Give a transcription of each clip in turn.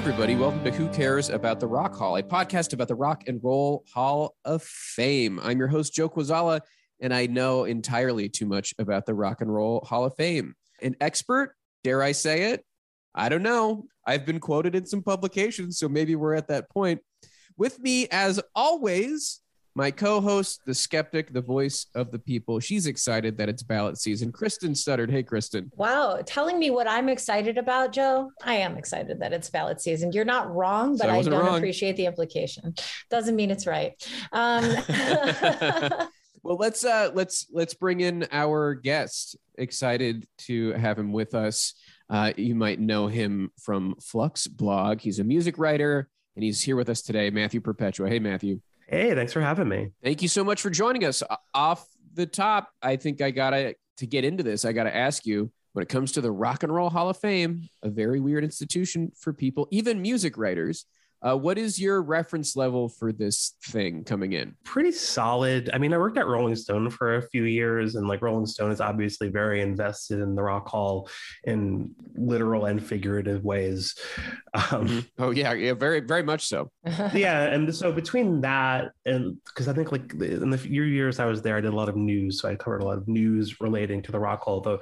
Everybody. Welcome to Who Cares About the Rock Hall, a podcast about the Rock and Roll Hall of Fame. I'm your host, Joe Quazala, and I know entirely too much about the Rock and Roll Hall of Fame. An expert, dare I say it? I don't know. I've been quoted in some publications, so maybe we're at that point. With me, as always, my co-host, the skeptic, the voice of the people. She's excited that it's ballot season. Kristen Studard. Hey, Kristen. Wow, telling me what I'm excited about, Joe. I am excited that it's ballot season. You're not wrong, but So I I, don't wrong. appreciate the implication. Doesn't mean it's right. Um, well, let's uh let's let's bring in our guest. Excited to have him with us. Uh, you might know him from Fluxblog. He's a music writer, and he's here with us today. Matthew Perpetua. Hey, Matthew. Hey, thanks for having me. Thank you so much for joining us. Off the top, I think I gotta to get into this. I gotta ask you when it comes to the Rock and Roll Hall of Fame, a very weird institution for people, even music writers. Uh, what is your reference level for this thing coming in? Pretty solid. I mean, I worked at Rolling Stone for a few years, and like Rolling Stone is obviously very invested in the Rock Hall in literal and figurative ways. Um, Mhm. Oh yeah, yeah, very very much so. yeah, and so between that and because I think like in the few years I was there, I did a lot of news, so I covered a lot of news relating to the Rock Hall. Though,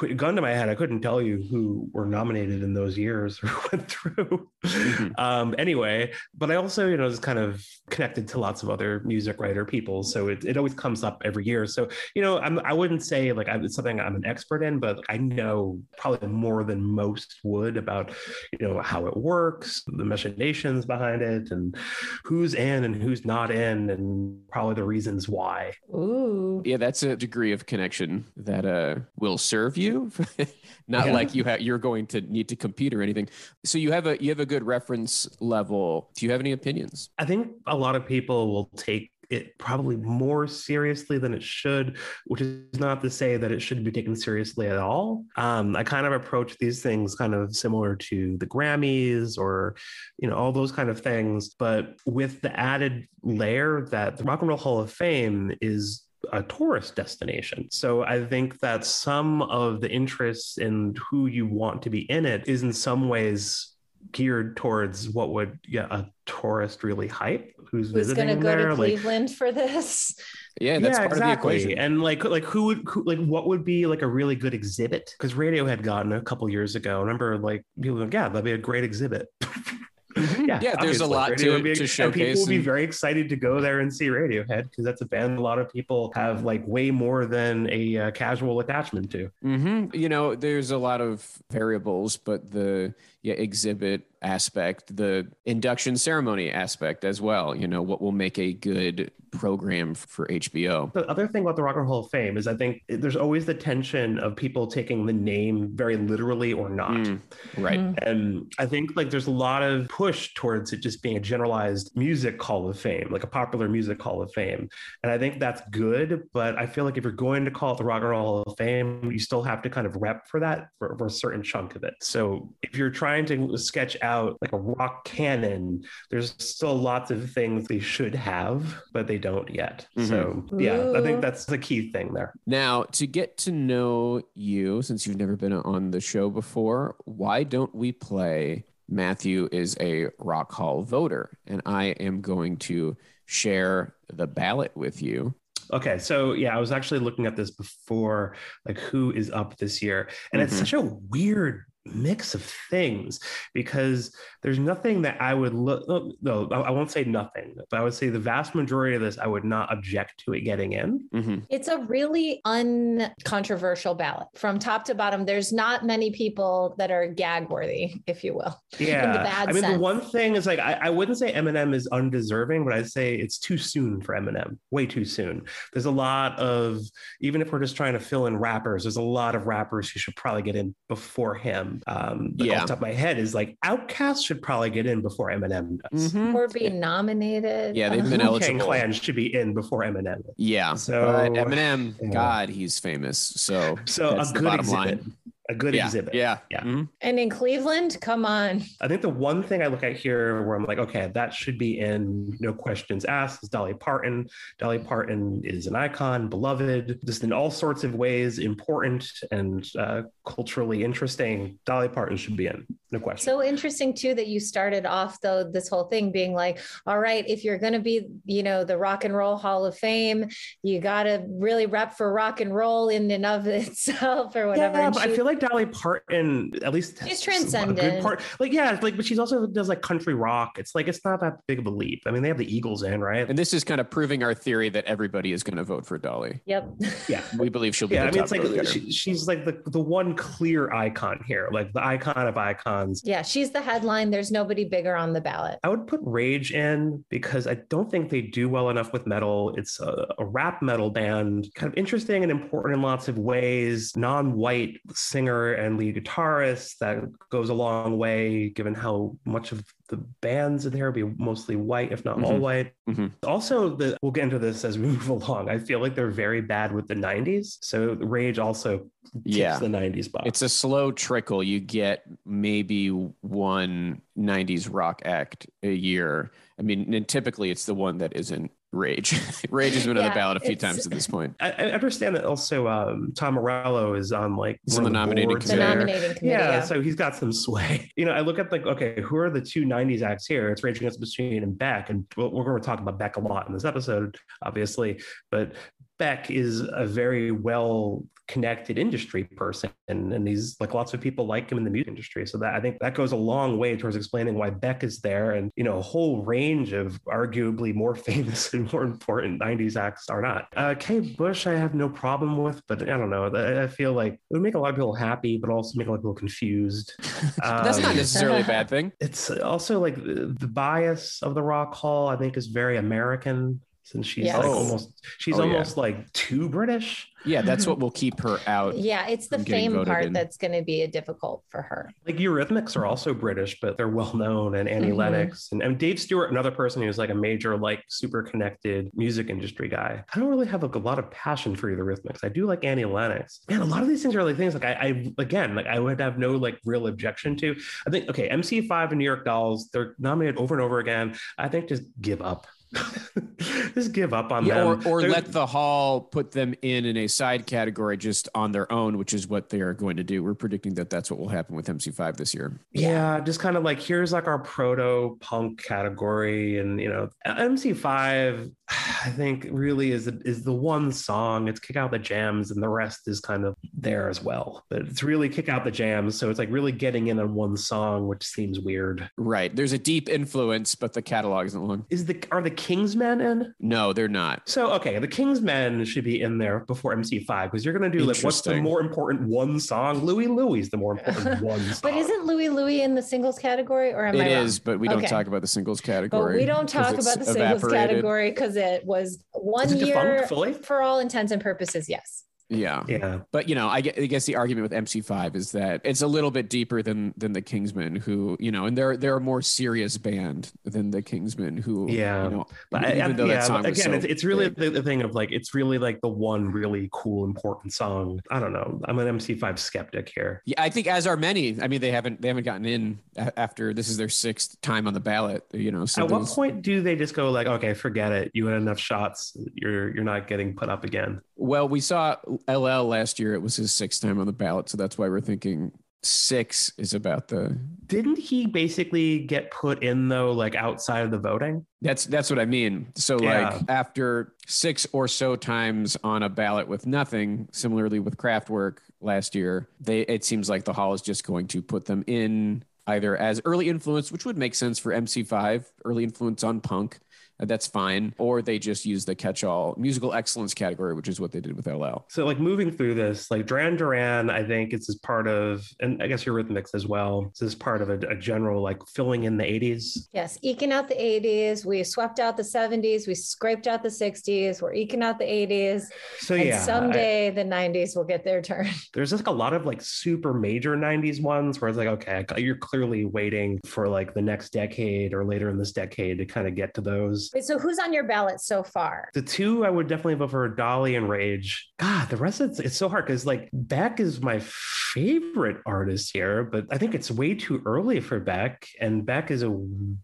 put a gun to my head, I couldn't tell you who were nominated in those years or went through. Mhm. Um, anyway, but I also, you know, is kind of connected to lots of other music writer people, so it, it always comes up every year. So you know, I'm, I wouldn't say like I'm, it's something I'm an expert in, but I know probably more than most would about you know how it works, the machinations behind it, and who's in and who's not in, and probably the reasons why. Ooh. Yeah, that's a degree of connection that uh, will serve you. Not Yeah. like you have you're going to need to compete or anything. So you have a you have a good reference level. Do you have any opinions? I think a lot of people will take it probably more seriously than it should, which is not to say that it shouldn't be taken seriously at all. Um, I kind of approach these things kind of similar to the Grammys or, you know, all those kind of things, but with the added layer that the Rock and Roll Hall of Fame is a tourist destination. So I think that some of the interests in who you want to be in it is in some ways geared towards what would yeah, a tourist really hype who's, Who's visiting going to go there to like Cleveland for this? Yeah, that's part exactly. of the equation. And like, like who would, who, like, what would be like a really good exhibit? Because Radiohead gotten a couple years ago. I remember, like, people, were like, yeah, that'd be a great exhibit. Yeah, there's a lot to- be- to and showcase People will be and- very excited to go there and see Radiohead because that's a band a lot of people have like way more than a uh, casual attachment to. hmm You know, there's a lot of variables, but the yeah, exhibit aspect, the induction ceremony aspect as well. You know, what will make a good program for HBO. The other thing about the Rock and Roll Hall of Fame is I think there's always the tension of people taking the name very literally or not. Mm, right. Mm. And I think like there's a lot of push towards it just being a generalized music hall of fame, like a popular music hall of fame. And I think that's good. But I feel like if you're going to call it the Rock and Roll Hall of Fame, you still have to kind of rep for that for, for a certain chunk of it. So if you're trying to sketch out like a rock canon, there's still lots of things they should have, but they don't yet. So yeah, I think that's the key thing there. Now, to get to know you, since you've never been on the show before, why don't we play? Matthew is a Rock Hall voter, and I am going to share the ballot with you. Okay, so yeah, I was actually looking at this before, like who is up this year, and it's Mhm. such a weird mix of things because there's nothing that I would look. No, I won't say nothing, but I would say the vast majority of this I would not object to it getting in. Mm-hmm. It's a really uncontroversial ballot from top to bottom. There's not many people that are gag worthy, if you will. Yeah, I mean, sense. the one thing is like I, I wouldn't say Eminem is undeserving, but I'd say it's too soon for Eminem. Way too soon. There's a lot of even if we're just trying to fill in rappers, there's a lot of rappers who should probably get in before him. Um, but yeah. off the top of my head is like Outkast should probably get in before Eminem does. Mm-hmm. Or be nominated. Yeah, they've been eligible. Clan should be in before Eminem. Yeah. So Eminem, yeah. God, he's famous. So so a good exhibit. Line a good yeah, exhibit. Yeah. Yeah. Mm-hmm. And in Cleveland, come on. I think the one thing I look at here where I'm like, okay, that should be in no questions asked is Dolly Parton. Dolly Parton is an icon, beloved, just in all sorts of ways, important and uh, culturally interesting. Dolly Parton should be in, no question. So interesting too that you started off though this whole thing being like, all right, if you're going to be, you know, the Rock and Roll Hall of Fame, you got to really rep for rock and roll in and of itself or whatever. Yeah, but she, I feel like Dolly Parton, at least she's transcendent. Part, like yeah, like but she's also does like country rock. It's like it's not that big of a leap. I mean, they have the Eagles in, right? And this is kind of proving our theory that everybody is going to vote for Dolly. Yep. Yeah, we believe she'll be. Yeah, I mean, it's like she, she's like the the one clear icon here, like the icon of icons. Yeah, she's the headline. There's nobody bigger on the ballot. I would put Rage in because I don't think they do well enough with metal. It's a, a rap metal band, kind of interesting and important in lots of ways. Non-white singer and lead guitarist. That goes a long way, given how much of the bands in there will be mostly white, if not mm-hmm. all white. Mm-hmm. Also, the, we'll get into this as we move along. I feel like they're very bad with the 90s. So Rage also yeah the 90s box. It's a slow trickle. You get maybe one 90s rock act a year. I mean, and typically it's the one that isn't Rage. Rage has been yeah, on the ballot a few times at this point. I, I understand that also um, Tom Morello is on like he's on the, nominating committee. The nominating committee. Yeah, yeah, so he's got some sway. You know, I look at like, okay, who are the two 90s acts here? It's Rage Against the Machine and Beck. And we're going to talk about Beck a lot in this episode, obviously. But Beck is a very well connected industry person and, and he's like lots of people like him in the music industry. So that i think that goes a long way towards explaining why beck is there and you know a whole range of arguably more famous and more important 90s acts are not. Uh, kate bush i have no problem with but i don't know. I feel like it would make a lot of people happy but also make a lot of people confused. Um, that's not um, necessarily a bad thing. It's also like the, the bias of the rock hall i think is very american since she's yes. like oh. almost she's oh, almost yeah. like too British. Yeah, that's what will keep her out. Yeah, it's the fame part in. that's going to be difficult for her. Like Eurythmics are also British, but they're well known, and Annie mm-hmm. Lennox and, and Dave Stewart, another person who's like a major, like super connected music industry guy. I don't really have like, a lot of passion for Eurythmics. I do like Annie Lennox. Man, a lot of these things are like things like I, I again like I would have no like real objection to. I think okay, MC5 and New York Dolls, they're nominated over and over again. I think just give up. just give up on yeah, them. Or, or let the hall put them in in a side category just on their own, which is what they are going to do. We're predicting that that's what will happen with MC5 this year. Yeah, just kind of like here's like our proto punk category, and you know, MC5, I think really is is the one song. It's kick out the jams, and the rest is kind of there as well. But it's really kick out the jams, so it's like really getting in on one song, which seems weird. Right. There's a deep influence, but the catalog isn't long. Is the are the Kingsmen in? No, they're not. So okay, the Kingsmen should be in there before MC5 because you're gonna do like what's the more important one song? Louie Louie is the more important one song. But isn't Louie Louie in the singles category or am it I is, but we don't okay. talk about the singles category. But we don't talk about the singles category because it was one year for all intents and purposes, yes. Yeah. Yeah. But you know, I guess the argument with MC5 is that it's a little bit deeper than than the Kingsmen who, you know, and they're they're a more serious band than the Kingsmen who Yeah. You know, but I, yeah, again, so it's, it's really the, the, thing of like it's really like the one really cool important song. I don't know. I'm an MC5 skeptic here. Yeah, I think as are many. I mean, they haven't they haven't gotten in after this is their sixth time on the ballot, you know. So At what point do they just go like, okay, forget it. You had enough shots. You're you're not getting put up again. Well, we saw LL last year. It was his sixth time on the ballot, so that's why we're thinking six is about the. Didn't he basically get put in though, like outside of the voting? That's that's what I mean. So Yeah. like after six or so times on a ballot with nothing, similarly with Kraftwerk last year, they it seems like the hall is just going to put them in either as early influence, which would make sense for MC5, early influence on punk. That's fine. Or they just use the catch-all musical excellence category, which is what they did with LL. So like moving through this, like Duran Duran, I think it's as part of, and I guess Eurythmics as well. This is part of a, a general like filling in the 80s. Yes, eking out the 80s. We swept out the 70s. We scraped out the 60s. We're eking out the 80s. So and yeah, I- someday the 90s will get their turn. there's just like a lot of like super major 90s ones where it's like, okay, you're clearly waiting for like the next decade or later in this decade to kind of get to those. Wait, so who's on your ballot so far? The two I would definitely vote for Dolly and Rage. God, the rest of it's, it's so hard because like Beck is my favorite artist here, but I think it's way too early for Beck. And Beck is a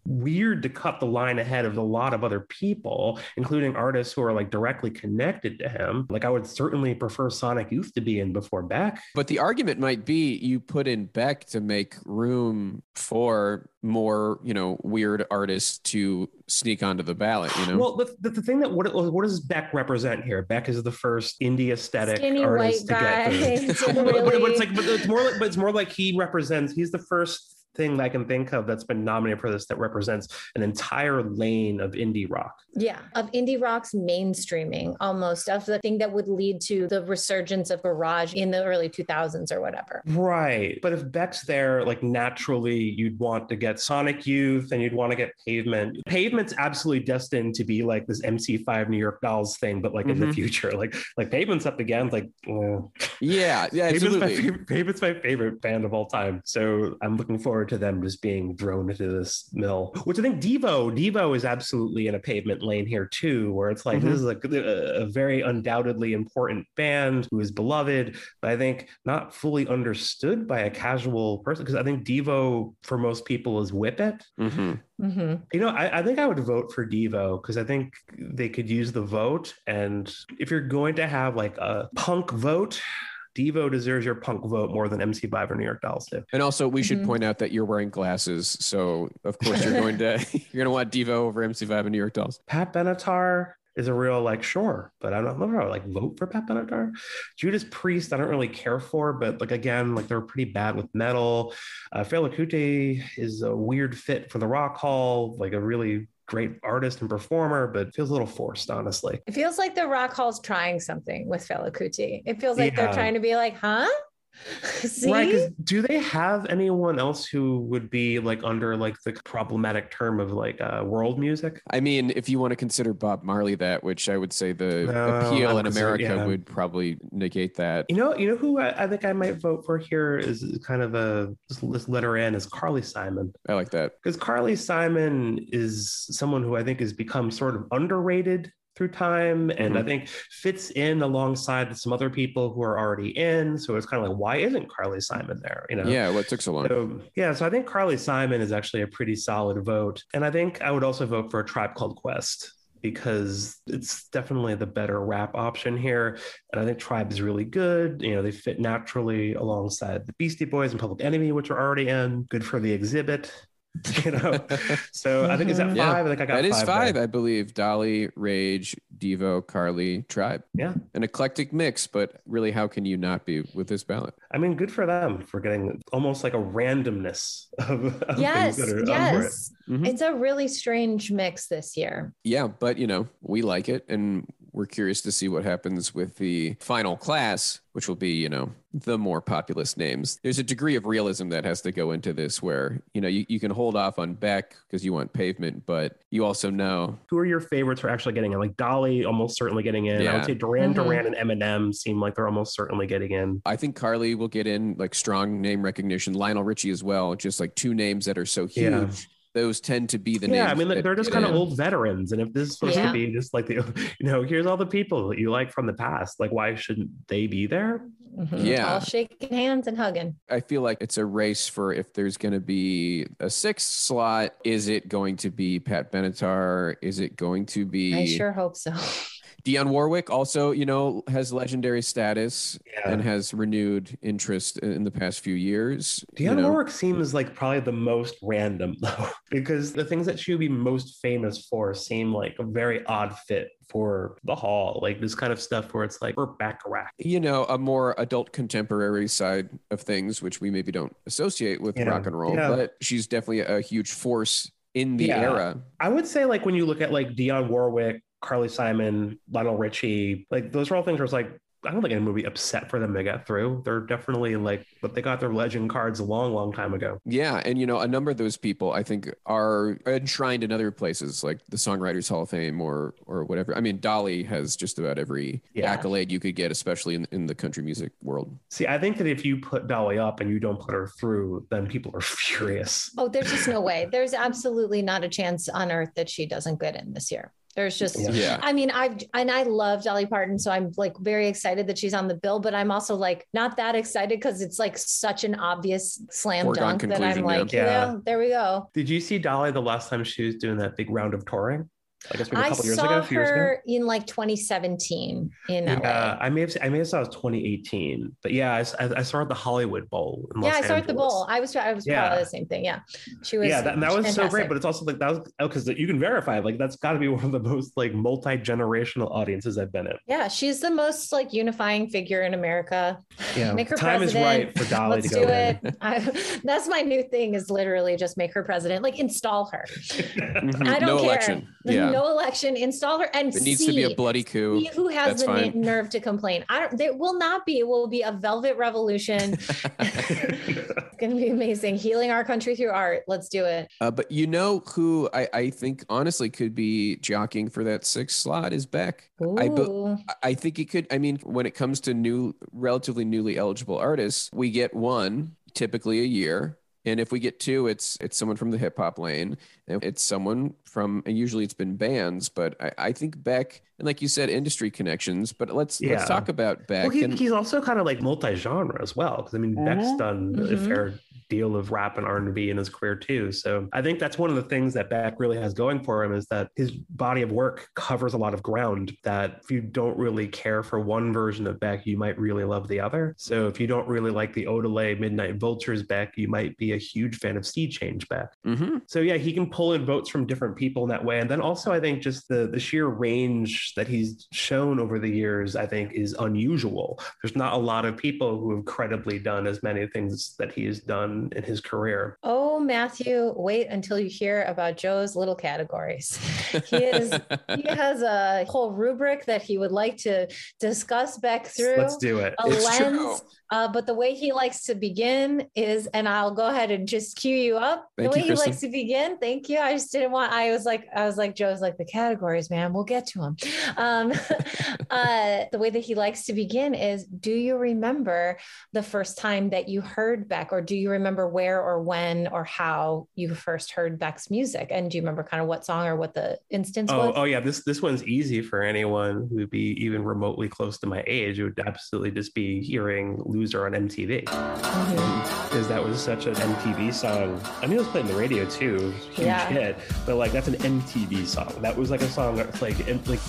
weird to cut the line ahead of a lot of other people, including artists who are like directly connected to him. Like I would certainly prefer Sonic Youth to be in before Beck. But the argument might be you put in Beck to make room for more, you know, weird artists to sneak onto the ballot, you know? Well, the, the, the thing that what what does Beck represent here? Beck is the first indie aesthetic Skinny artist white to guy. get the, to but, but- but it's like but it's more like but it's more like he represents he's the first thing that I can think of that's been nominated for this that represents an entire lane of indie rock. Yeah, of indie rock's mainstreaming almost of the thing that would lead to the resurgence of garage in the early 2000s or whatever. Right. But if Beck's there, like naturally you'd want to get Sonic Youth and you'd want to get Pavement. Pavement's absolutely destined to be like this MC5 New York Dolls thing, but like in the Mhm. future. Like like Pavement's up again, like eh. yeah, yeah, Pavement's my, absolutely. favorite, Pavement's my favorite band of all time. So I'm looking forward to them just being thrown into this mill, which I think Devo, Devo is absolutely in a pavement lane here too, where it's like Mhm. this is a, a very undoubtedly important band who is beloved, but I think not fully understood by a casual person. Because I think Devo for most people is Whip It. Mhm. hmm You know, I, I think I would vote for Devo because I think they could use the vote. And if you're going to have like a punk vote, Devo deserves your punk vote more than MC5 or New York Dolls do. And also, we should Mhm. point out that you're wearing glasses, so of course you're going to you're going to want Devo over MC5 and New York Dolls. Pat Benatar is a real like sure, but I don't know if I would like vote for Pat Benatar. Judas Priest, I don't really care for, but like again, like they're pretty bad with metal. Uh, Fela Kuti is a weird fit for the Rock Hall, like a really great artist and performer, but feels a little forced, honestly. It feels like the Rock Hall's trying something with Fela Kuti. It feels like Yeah. they're trying to be like, huh? See? Right? 'cause do they have anyone else who would be like under like the problematic term of like uh, world music? I mean, if you want to consider Bob Marley that, which I would say the No, appeal I'm in America yeah. would probably negate that. You know, you know who I, I think I might vote for here is kind of a this, this letter in is Carly Simon I like that. because Carly Simon is someone who I think has become sort of underrated through time and I Mhm. think fits in alongside some other people who are already in. So it's kind of like, why isn't Carly Simon there? You know? Yeah, what took so long? So, yeah, so I think Carly Simon is actually a pretty solid vote. And I think I would also vote for a tribe called Quest because it's definitely the better rap option here. And I think Tribe is really good. You know, they fit naturally alongside the Beastie Boys and Public Enemy, which are already in. Good for the exhibit. You know, so I think is that Mhm. Yeah, five? I think I got That is five. five, there. I believe. Dolly, Rage, Devo, Carly, Tribe. Yeah. An eclectic mix, but really, how can you not be with this ballot? I mean, good for them for getting almost like a randomness of, of yes, things that are up for it. yes. Mhm. It's a really strange mix this year. Yeah, but you know, we like it and we're curious to see what happens with the final class, which will be, you know, the more populous names. There's a degree of realism that has to go into this where, you know, you, you can hold off on Beck because you want pavement, but you also know who are your favorites for actually getting in? Like Dolly, almost certainly getting in. Yeah. I would say Duran Mhm. Duran and Eminem seem like they're almost certainly getting in. I think Carly will get in like strong name recognition. Lionel Richie as well, just like two names that are so huge. Yeah. Those tend to be the names. yeah, I mean that they're just get kind of old veterans, and if this is supposed Yeah. to be just like the, you know, here's all the people that you like from the past. Like, why shouldn't they be there? Mhm. Yeah. All shaking hands and hugging. I feel like it's a race for if there's going to be a sixth slot. Is it going to be Pat Benatar? Is it going to be? I sure hope so. Dionne Warwick also, you know, has legendary status Yeah. and has renewed interest in the past few years. you Dionne know. Warwick seems like probably the most random though, because the things that she would be most famous for seem like a very odd fit for the hall. Like this kind of stuff where it's like we're you know, a more adult contemporary side of things, which we maybe don't associate with Yeah. rock and roll, Yeah. but she's definitely a huge force in the Yeah. era. I would say like when you look at like Dionne Warwick, Carly Simon, Lionel Richie, like those are all things where it's like I don't think anyone would be upset for them to get through. They're definitely like, but they got their legend cards a long, long time ago. Yeah, and you know, a number of those people I think are enshrined in other places, like the Songwriters Hall of Fame or or whatever. I mean, Dolly has just about every Yeah. accolade you could get, especially in, in the country music world. See, I think that if you put Dolly up and you don't put her through, then people are furious. Oh, there's just no way. There's absolutely not a chance on earth that she doesn't get in this year. There's just, Yeah. Yeah. I mean, I've and I love Dolly Parton, so I'm like very excited that she's on the bill. But I'm also like not that excited because it's like such an obvious slam Foregone dunk that I'm like, yeah. yeah, there we go. Did you see Dolly the last time she was doing that big round of touring? I guess maybe a I couple years saw ago, a few years ago. her in like 2017 in LA. I may have I may have saw it was 2018, but yeah, I saw her at the Hollywood Bowl. In yeah, Los I saw her at the bowl. I was I was proud Yeah. of the same thing. Yeah, she was. yeah, that, and that was so great. But it's also like that was oh, because you can verify like that's got to be one of the most like multi generational audiences I've been in. yeah, she's the most like unifying figure in America. Yeah, Make her time is right for Dolly Let's to go do in. it. I, that's my new thing is literally just make her president, like install her. I don't no care. election. Yeah. No election, install her and it needs see, to be a bloody coup. who has That's the n- nerve to complain. I don't there will not be, it will be a velvet revolution. it's gonna be amazing. Healing our country through art. Let's do it. Uh, but you know who I, I think honestly could be jockeying for that sixth slot is Beck. I, be- I think it could. I mean, when it comes to new, relatively newly eligible artists, we get one typically a year. And if we get two, it's it's someone from the hip hop lane. And It's someone from, and usually it's been bands, but I, I think Beck, and like you said, industry connections. But let's Yeah. let's talk about Beck. Well, he, and, he's also kind of like multi-genre as well. Because I mean, Beck's Mhm. done a Mhm. fair deal of rap and R and B in his career too. So I think that's one of the things that Beck really has going for him is that his body of work covers a lot of ground. That if you don't really care for one version of Beck, you might really love the other. So if you don't really like the Odelay Midnight Vultures Beck, you might be a huge fan of Sea Change Beck. Mhm. So yeah, he can pull in votes from different people in that way. And then also I think just the the sheer range that he's shown over the years, I think is unusual. There's not a lot of people who have credibly done as many things that he has done in his career. Oh, Matthew, wait until you hear about Joe's little categories. He is he has a whole rubric that he would like to discuss back through. Let's do it. a It's lens. true. Uh, but the way he likes to begin is, and I'll go ahead and just cue you up. Thank the you, way he likes to begin. Thank you. I just didn't want. I was like, I was like, Joe's like the categories, man. We'll get to them. Um, uh, the way that he likes to begin is, do you remember the first time that you heard Beck, or do you remember where or when or how you first heard Beck's music? And do you remember kind of what song or what the instance Oh, was? oh yeah, this this one's easy for anyone who'd be even remotely close to my age. It would absolutely just be hearing "Loser" on MTV Mhm. because that was such an MTV song. I mean, it was played on the radio too, huge Yeah. hit. But like, that's an MTV song. That was like a song that's like in, like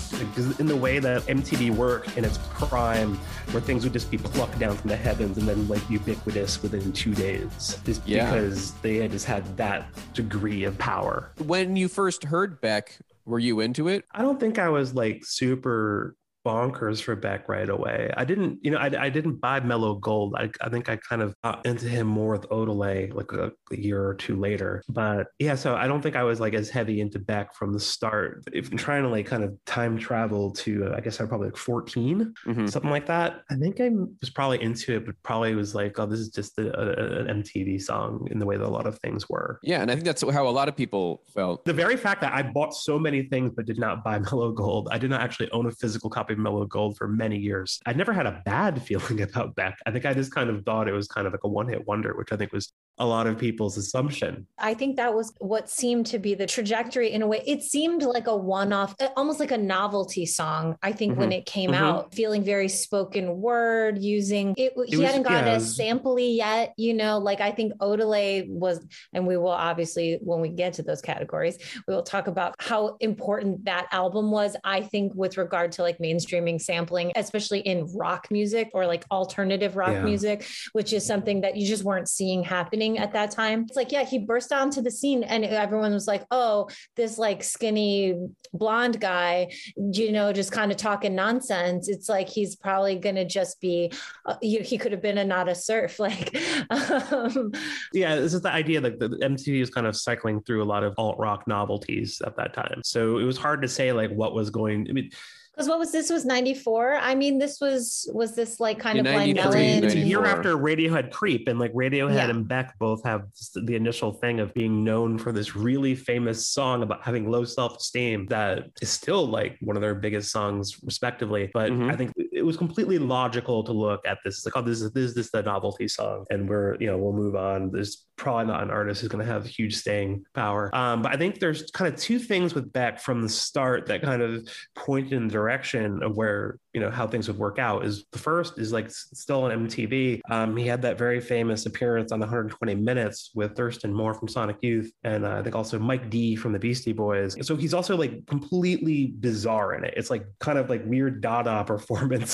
in the way that MTV worked in its prime, where things would just be plucked down from the heavens and then like ubiquitous within two days, just Yeah. because they had just had that degree of power. when you first heard Beck, were you into it? I don't think I was like super bonkers for Beck right away. I didn't, you know, I, I didn't buy Mellow Gold. I, I think I kind of got into him more with Odelay like a, a year or two later. But yeah, so I don't think I was like as heavy into Beck from the start. If I'm trying to like kind of time travel to, uh, I guess I'm probably like 14, Mhm. something like that. I think I was probably into it, but probably was like, oh, this is just a, a, an MTV song in the way that a lot of things were. Yeah, and I think that's how a lot of people felt. The very fact that I bought so many things but did not buy Mellow Gold, I did not actually own a physical copy of Mellow Gold for many years. I never had a bad feeling about Beck. I think I just kind of thought it was kind of like a one hit wonder, which I think was a lot of people's assumption. I think that was what seemed to be the trajectory in a way. It seemed like a one off, almost like a novelty song. I think mm-hmm. when it came mm-hmm. out, feeling very spoken word, using it, it he was, hadn't gotten yeah, as sampley yet, you know, like I think Odelay was, and we will obviously, when we get to those categories, we will talk about how important that album was. I think with regard to like mainstreaming sampling, especially in rock music or like alternative rock yeah. music, which is something that you just weren't seeing happening at that time. It's like, yeah, he burst onto the scene and everyone was like, oh, this like skinny blonde guy, you know, just kind of talking nonsense. It's like he's probably going to just be, uh, he, he, could have been a Nada Surf. Like, um, yeah, this is the idea that the MTV is kind of cycling through a lot of alt rock novelties at that time. So it was hard to say like what was going, I mean, because what was this was 94 i mean this was was this like kind of blind melon it's a year after radiohead creep and like radiohead yeah. and beck both have the initial thing of being known for this really famous song about having low self-esteem that is still like one of their biggest songs respectively but mm-hmm. i think it was completely logical to look at this like oh this is this is the novelty song and we're you know we'll move on there's probably not an artist who's going to have huge staying power um, but i think there's kind of two things with beck from the start that kind of pointed in the direction direction of where you know how things would work out is the first is like still on MTV. Um, he had that very famous appearance on 120 Minutes with Thurston Moore from Sonic Youth, and uh, I think also Mike D from the Beastie Boys. So he's also like completely bizarre in it. It's like kind of like weird Dada performance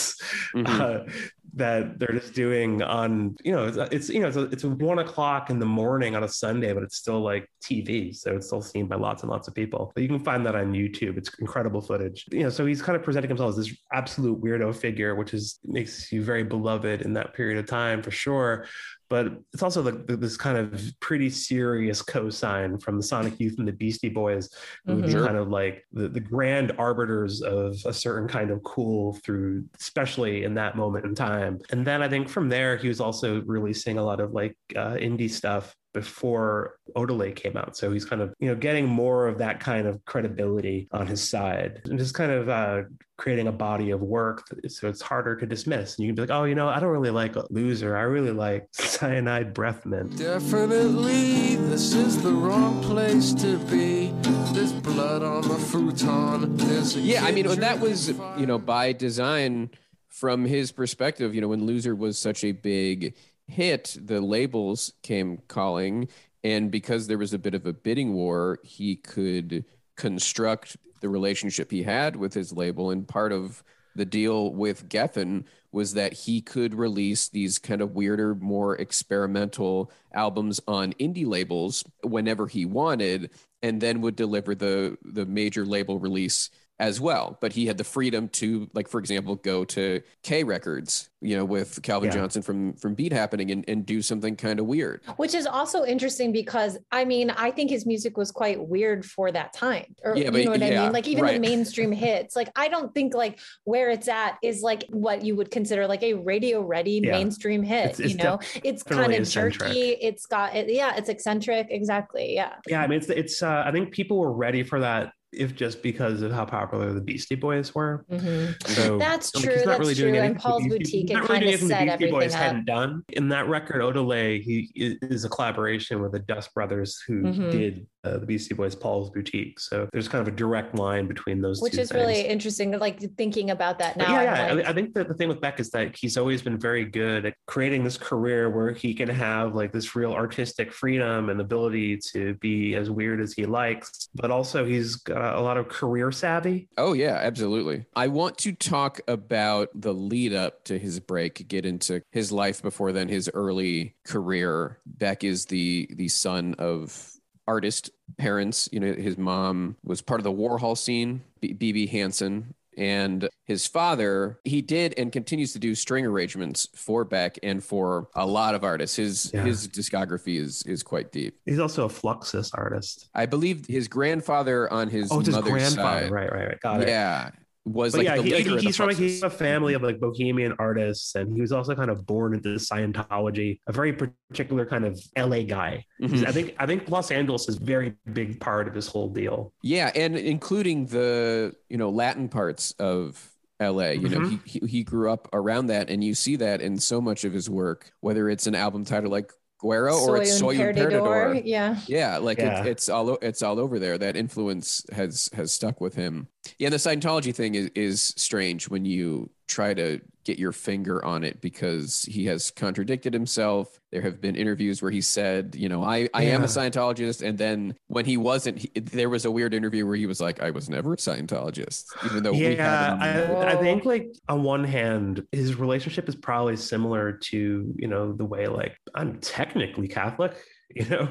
mm-hmm. uh, that they're just doing on you know it's, it's you know it's, a, it's one o'clock in the morning on a Sunday, but it's still like TV, so it's still seen by lots and lots of people. But you can find that on YouTube. It's incredible footage. You know, so he's kind of presenting himself as this absolute weirdo figure, which is makes you very beloved in that period of time for sure but it's also like this kind of pretty serious cosign from the Sonic Youth and the Beastie Boys, who mm-hmm. would be kind of like the, the grand arbiters of a certain kind of cool through, especially in that moment in time. And then I think from there, he was also releasing a lot of like uh, indie stuff before Odelay came out. So he's kind of, you know, getting more of that kind of credibility on his side and just kind of uh, creating a body of work. So it's harder to dismiss. And you can be like, oh, you know, I don't really like Loser. I really like Cyanide Breath Mint. Definitely, this is the wrong place to be. There's blood on the futon. yeah, I mean, that was, you know, by design from his perspective, you know, when Loser was such a big hit, the labels came calling. And because there was a bit of a bidding war, he could construct the relationship he had with his label. And part of the deal with Geffen was that he could release these kind of weirder, more experimental albums on indie labels whenever he wanted, and then would deliver the the major label release as well. But he had the freedom to, like, for example, go to K Records, you know, with Calvin yeah. Johnson from from Beat Happening and, and do something kind of weird. Which is also interesting because I mean, I think his music was quite weird for that time. Or yeah, but, you know what yeah, I mean? Like even right. the mainstream hits. Like I don't think like where it's at is like what you would consider like a radio ready yeah. mainstream hit. It's, it's you know, it's kind of jerky. It's got it, yeah, it's eccentric. Exactly. Yeah. Yeah. I mean, it's it's uh, I think people were ready for that if just because of how popular the Beastie Boys were. Mm-hmm. So that's true. He's not that's really true. Doing and Paul's Boutique, it really kind of set the Beastie Boys up. hadn't done. In that record, Odelay, he is a collaboration with the Dust Brothers, who mm-hmm. did uh, the Beastie Boys Paul's Boutique. So there's kind of a direct line between those Which is things. really interesting, like thinking about that now. But yeah, yeah. Like... I, I think that the thing with Beck is that he's always been very good at creating this career where he can have like this real artistic freedom and ability to be as weird as he likes, but also he's got a lot of career savvy. Oh, yeah, absolutely. I want to talk about the lead up to his break, get into his life before then, his early career. Beck is the the son of artist parents. You know, his mom was part of the Warhol scene, Bibbe Hansen, and his father, he did and continues to do string arrangements for Beck and for a lot of artists. His yeah. his discography is is quite deep. He's also a Fluxus artist. I believe his grandfather on his oh, mother's his grandfather. Side, right, right, right. Got it. Yeah, was but like yeah, he, he, he's from like, he's a family of like bohemian artists, and he was also kind of born into Scientology, a very particular kind of LA guy. Mm-hmm. I think I think Los Angeles is a very big part of his whole deal. Yeah, and including the you know Latin parts of LA. You know, mm-hmm. he, he grew up around that, and you see that in so much of his work, whether it's an album title like Guero or it's Soy Soy un Perdedor. perdedor. Yeah. Yeah, like Yeah. It, it's all o- it's all over there. That influence has has stuck with him. Yeah, the Scientology thing is is strange when you try to get your finger on it because he has contradicted himself. There have been interviews where he said, you know, I I am a Scientologist, and then when he wasn't, he, there was a weird interview where he was like, I was never a Scientologist, even though we yeah I, I think like on one hand his relationship is probably similar to you know the way like i'm technically catholic you know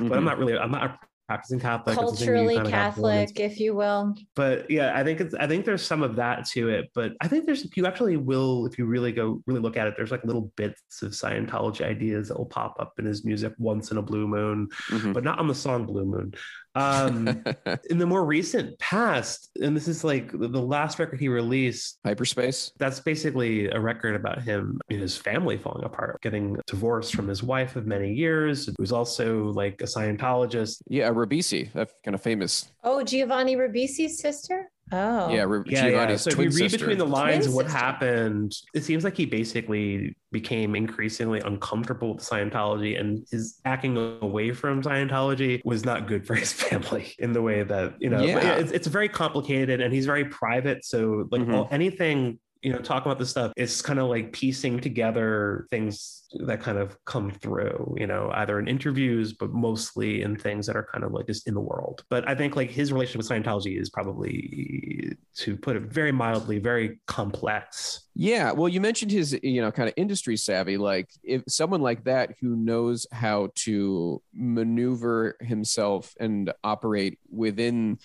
but i'm Mhm. not really i'm not practicing catholic It's a thing you Culturally kinda have to learn. Catholic, if you will. but yeah i think it's i think there's some of that to it but i think there's you actually will if you really go really look at it there's like little bits of scientology ideas that will pop up in his music once in a blue moon Mhm. but not on the song blue moon um in the more recent past and this is like the the last record he released Hyperspace. that's basically a record about him and his family falling apart, getting divorced from his wife of many years. who's also like a Scientologist. Yeah, Ribisi, that kind of famous. Oh, Giovanni Ribisi's sister? Oh. Yeah, Re- Yeah, yeah. Giovanni's So if you read sister. between the lines Twin of what sister. happened, it seems like he basically became increasingly uncomfortable with Scientology and his backing away from Scientology was not good for his family in the way that, you know, Yeah. it's, it's very complicated and he's very private. So like Mhm. all, anything, you know, talk about this stuff, it's kind of like piecing together things that kind of come through, you know, either in interviews, but mostly in things that are kind of like just in the world. But I think like his relationship with Scientology is probably, to put it very mildly, very complex. Yeah, well, you mentioned his, you know, kind of industry savvy. Like, if someone like that who knows how to maneuver himself and operate within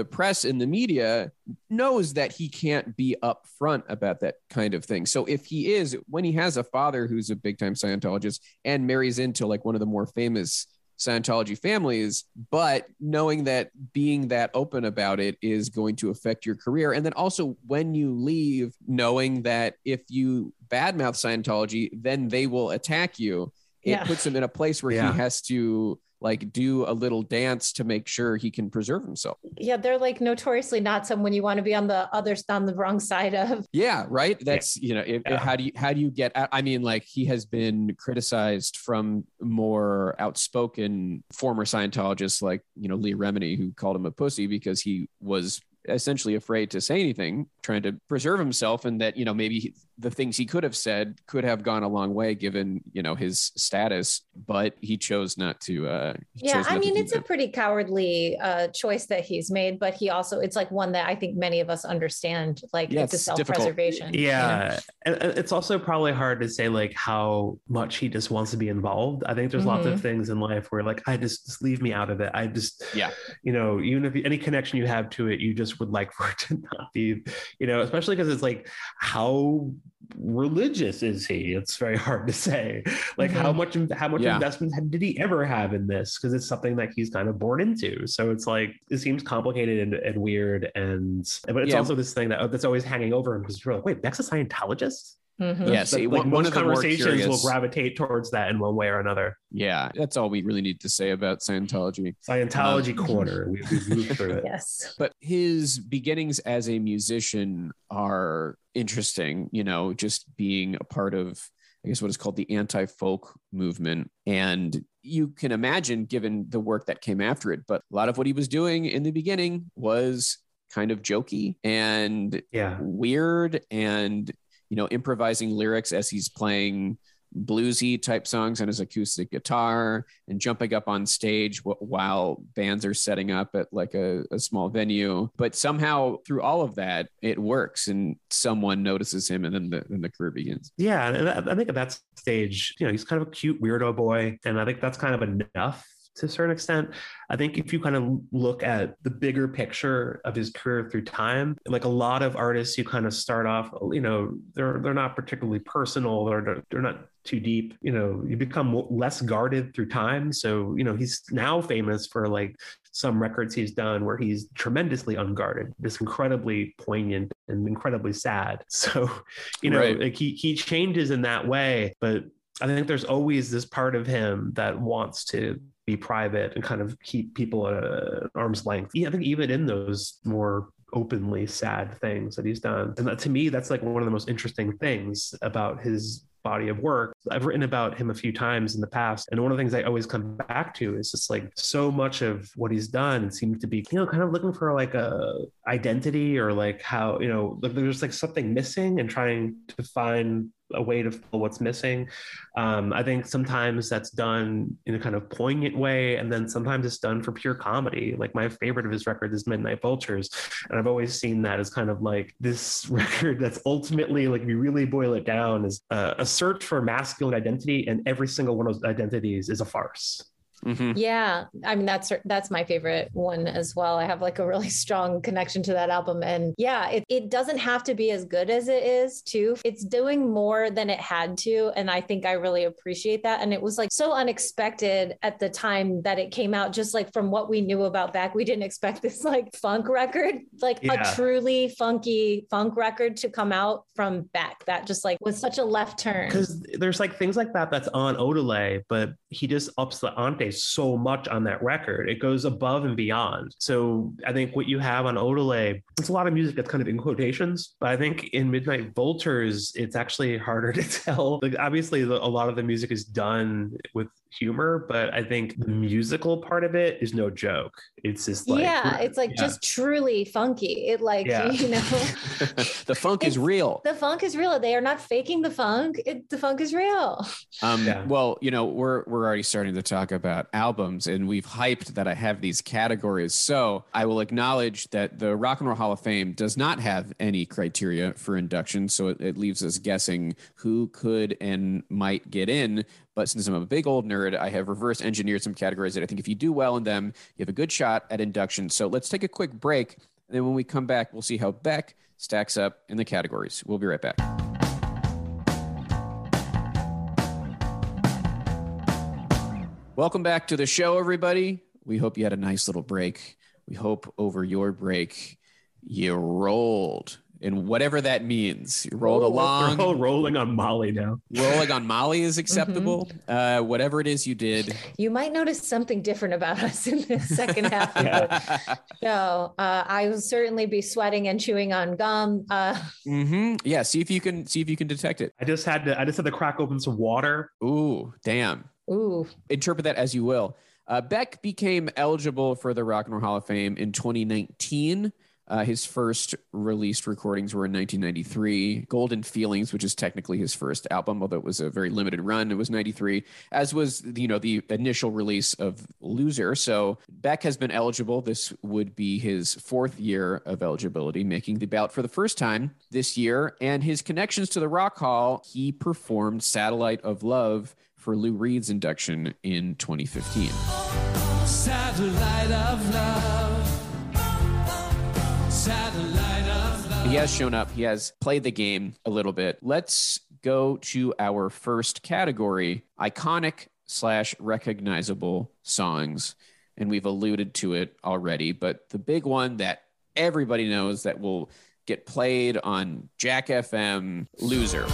the press and the media knows that he can't be upfront about that kind of thing. So, if he is, when he has a father who's a big time Scientologist and marries into like one of the more famous Scientology families, but knowing that being that open about it is going to affect your career. And then also when you leave, knowing that if you badmouth Scientology, then they will attack you. It Yeah. puts him in a place where Yeah. he has to like do a little dance to make sure he can preserve himself. Yeah, they're like notoriously not someone you want to be on the other on the wrong side of. Yeah, right. That's you know, if, Yeah. how do you how do you get? I I mean, like he has been criticized from more outspoken former Scientologists, like you know Leah Remini, who called him a pussy because he was essentially afraid to say anything, trying to preserve himself, and that you know maybe he- the things he could have said could have gone a long way given you know his status, but he chose not to. Uh, Yeah, I mean, do it's a pretty cowardly uh, choice that he's made, but he also, it's like one that I think many of us understand. Like, Yeah, it's a it's self difficult. preservation. Yeah. And and it's also probably hard to say like how much he just wants to be involved. I think there's lots of things in life where like, I just, just leave me out of it. I just, Yeah. you know, even if any connection you have to it, you just would like for it to not be, you know, especially because it's like, how religious is he? It's very hard to say. Like how mm-hmm. much, how much Yeah. investment did he ever have in this? Because it's something that he's kind of born into. So it's like, it seems complicated and, and weird. And, but it's Yeah. also this thing that oh, that's always hanging over him because you're like, wait, Beck's a Scientologist? Mhm. Yeah, see, like one- one most of the more conversations will gravitate towards that in one way or another. Yeah, that's all we really need to say about Scientology. Scientology Um, corner. We, we've moved through it. Yes. but his beginnings as a musician are interesting you know just being a part of i guess what is called the anti-folk movement and you can imagine given the work that came after it but a lot of what he was doing in the beginning was kind of jokey and Yeah. weird and you know improvising lyrics as he's playing bluesy type songs on his acoustic guitar and jumping up on stage while bands are setting up at like a, a small venue but somehow through all of that it works and someone notices him and then the, then the career begins Yeah. And I think at that stage, you know, he's kind of a cute weirdo boy. And I think that's kind of enough to a certain extent. I think if you kind of look at the bigger picture of his career through time, like a lot of artists who kind of start off, you know, they're they're not particularly personal, they're they're not too deep. You know, you become less guarded through time. So you know, he's now famous for like some records he's done where he's tremendously unguarded, just incredibly poignant and incredibly sad. So, you know, Right. like he he changes in that way, but I think there's always this part of him that wants to be private and kind of keep people at an arm's length. Yeah, I think even in those more openly sad things that he's done. And that, to me, that's like one of the most interesting things about his body of work. I've written about him a few times in the past. And one of the things I always come back to is just like so much of what he's done seems to be, you know, kind of looking for like a identity or like how, you know, there's like something missing and trying to find a way to fill what's missing. Um, I think sometimes that's done in a kind of poignant way, and then sometimes it's done for pure comedy. Like my favorite of his record is Midnight Vultures, and I've always seen that as kind of like this record that's ultimately like if you really boil it down is uh, a search for masculine identity, and every single one of those identities is a farce. Mm-hmm. Yeah, I mean that's that's my favorite one as well. I have like a really strong connection to that album, and yeah, it it doesn't have to be as good as it is too. It's doing more than it had to, and I think I really appreciate that. And it was like so unexpected at the time that it came out. Just like from what we knew about Beck, we didn't expect this like funk record, like yeah. a truly funky funk record to come out from Beck. That just like was such a left turn. Because there's like things like that that's on Odelay, but he just ups the ante so much on that record. It goes above and beyond. So I think what you have on Odelay, it's a lot of music that's kind of in quotations, but I think in Midnight Vultures, it's actually harder to tell. Like obviously, a lot of the music is done with humor, but I think the musical part of it is no joke. It's just like yeah, it's like yeah. just truly funky. It like yeah. you know, the funk is real. The funk is real. They are not faking the funk. It, the funk is real. Um, yeah. Well, you know, we're we're already starting to talk about albums, and we've hyped that I have these categories. So I will acknowledge that the Rock and Roll Hall of Fame does not have any criteria for induction, so it, it leaves us guessing who could and might get in. But since I'm a big old nerd, I have reverse engineered some categories that I think if you do well in them, you have a good shot at induction. So let's take a quick break. And then when we come back, we'll see how Beck stacks up in the categories. We'll be right back. Welcome back to the show, everybody. We hope you had a nice little break. We hope over your break you rolled and whatever that means. You rolled along. They're all rolling on Molly now. Rolling on Molly is acceptable. Mm-hmm. Uh, whatever it is you did. You might notice something different about us in the second half of the show. Uh, I will certainly be sweating and chewing on gum. Uh, mm-hmm. Yeah, see if you can see if you can detect it. I just had to. I just had to crack open some water. Ooh, damn. Ooh. Interpret that as you will. Uh, Beck became eligible for the Rock and Roll Hall of Fame in 2019. Uh, his first released recordings were in 1993. Golden Feelings, which is technically his first album, although it was a very limited run, it was 93, as was you know the initial release of Loser. So Beck has been eligible. This would be his fourth year of eligibility, making the ballot for the first time this year. And his connections to the Rock Hall, he performed "Satellite of Love" for Lou Reed's induction in 2015. Satellite of Love. He has shown up. He has played the game a little bit. Let's go to our first category iconic slash recognizable songs. And we've alluded to it already, but the big one that everybody knows that will get played on Jack FM Loser.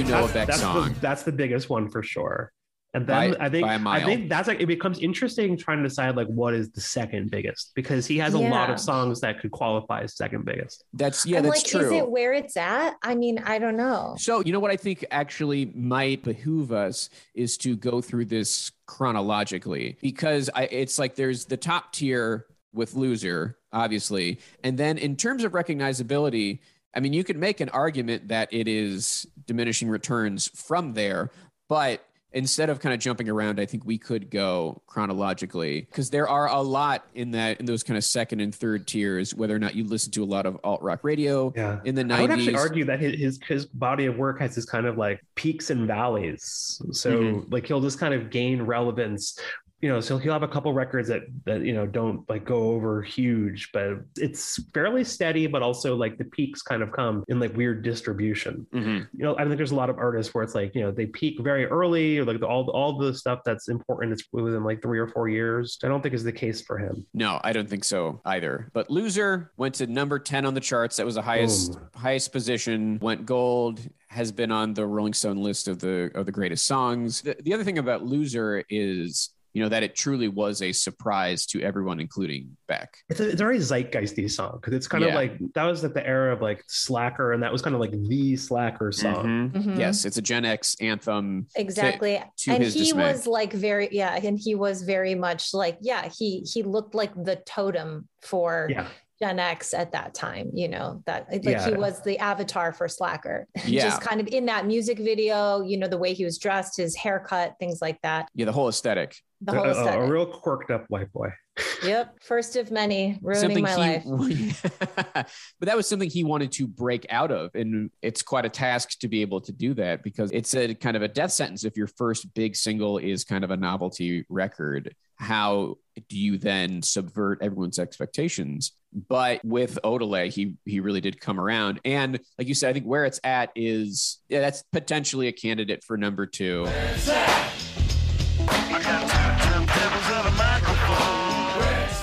You know that's, a Beck that's song. The, that's the biggest one for sure. And then by, I think I think that's like it becomes interesting trying to decide like what is the second biggest because he has yeah. a lot of songs that could qualify as second biggest. That's yeah, I'm that's like, true. Is it where it's at? I mean, I don't know. So you know what I think actually might behoove us is to go through this chronologically because I, it's like there's the top tier with loser obviously, and then in terms of recognizability I mean, you could make an argument that it is diminishing returns from there, but instead of kind of jumping around, I think we could go chronologically because there are a lot in that in those kind of second and third tiers. Whether or not you listen to a lot of alt rock radio yeah. in the nineties, I would actually argue that his his body of work has this kind of like peaks and valleys. So mm-hmm. like he'll just kind of gain relevance you know, so he'll have a couple records that that you know don't like go over huge, but it's fairly steady. But also like the peaks kind of come in like weird distribution. Mm-hmm. You know, I think there's a lot of artists where it's like you know they peak very early, or like the, all all the stuff that's important is within like three or four years. I don't think is the case for him. No, I don't think so either. But Loser went to number ten on the charts. That was the highest Boom. highest position. Went gold has been on the Rolling Stone list of the of the greatest songs. The, the other thing about Loser is you know, that it truly was a surprise to everyone, including Beck. It's a, it's a very zeitgeisty song because it's kind Yeah. of like that was like the era of like Slacker, and that was kind of like the Slacker song. Mhm. Mhm. Yes, it's a Gen X anthem. exactly to and his he dismay. was like very yeah and he was very much like yeah he he looked like the totem for Yeah, gen x at that time you know that like Yeah. he was the avatar for slacker Yeah. just kind of in that music video you know the way he was dressed his haircut things like that Yeah, the whole aesthetic. the a, whole a- a real quirked up white boy. yep first of many ruining my life but that was something he wanted to break out of and it's quite a task to be able to do that because it's a kind of a death sentence if your first big single is kind of a novelty record how do you then subvert everyone's expectations? But with Odelay, he he really did come around. And like you said i think where it's at is yeah that's potentially a candidate for number two.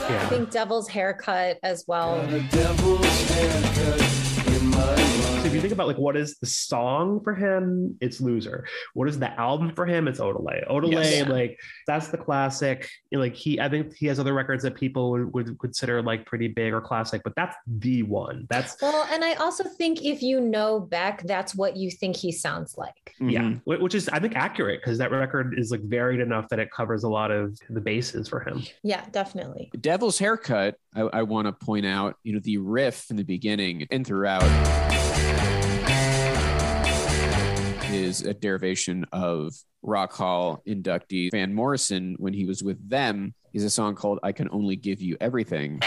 I think devil's haircut as well you think about like what is the song for him, it's Loser. What is the album for him? It's Odelay. Odelay, Yes. like that's the classic. Like he, I think he has other records that people would, would consider like pretty big or classic, but that's the one. That's well and i also think if you know beck that's what you think he sounds like yeah, Mhm. wh- which is I think accurate because that record is like varied enough that it covers a lot of the bases for him. yeah definitely Devil's Haircut, I, I want to point out, you know, the riff in the beginning and throughout is a derivation of Rock Hall inductee Van Morrison when he was with them. Is a song called I Can Only Give You Everything.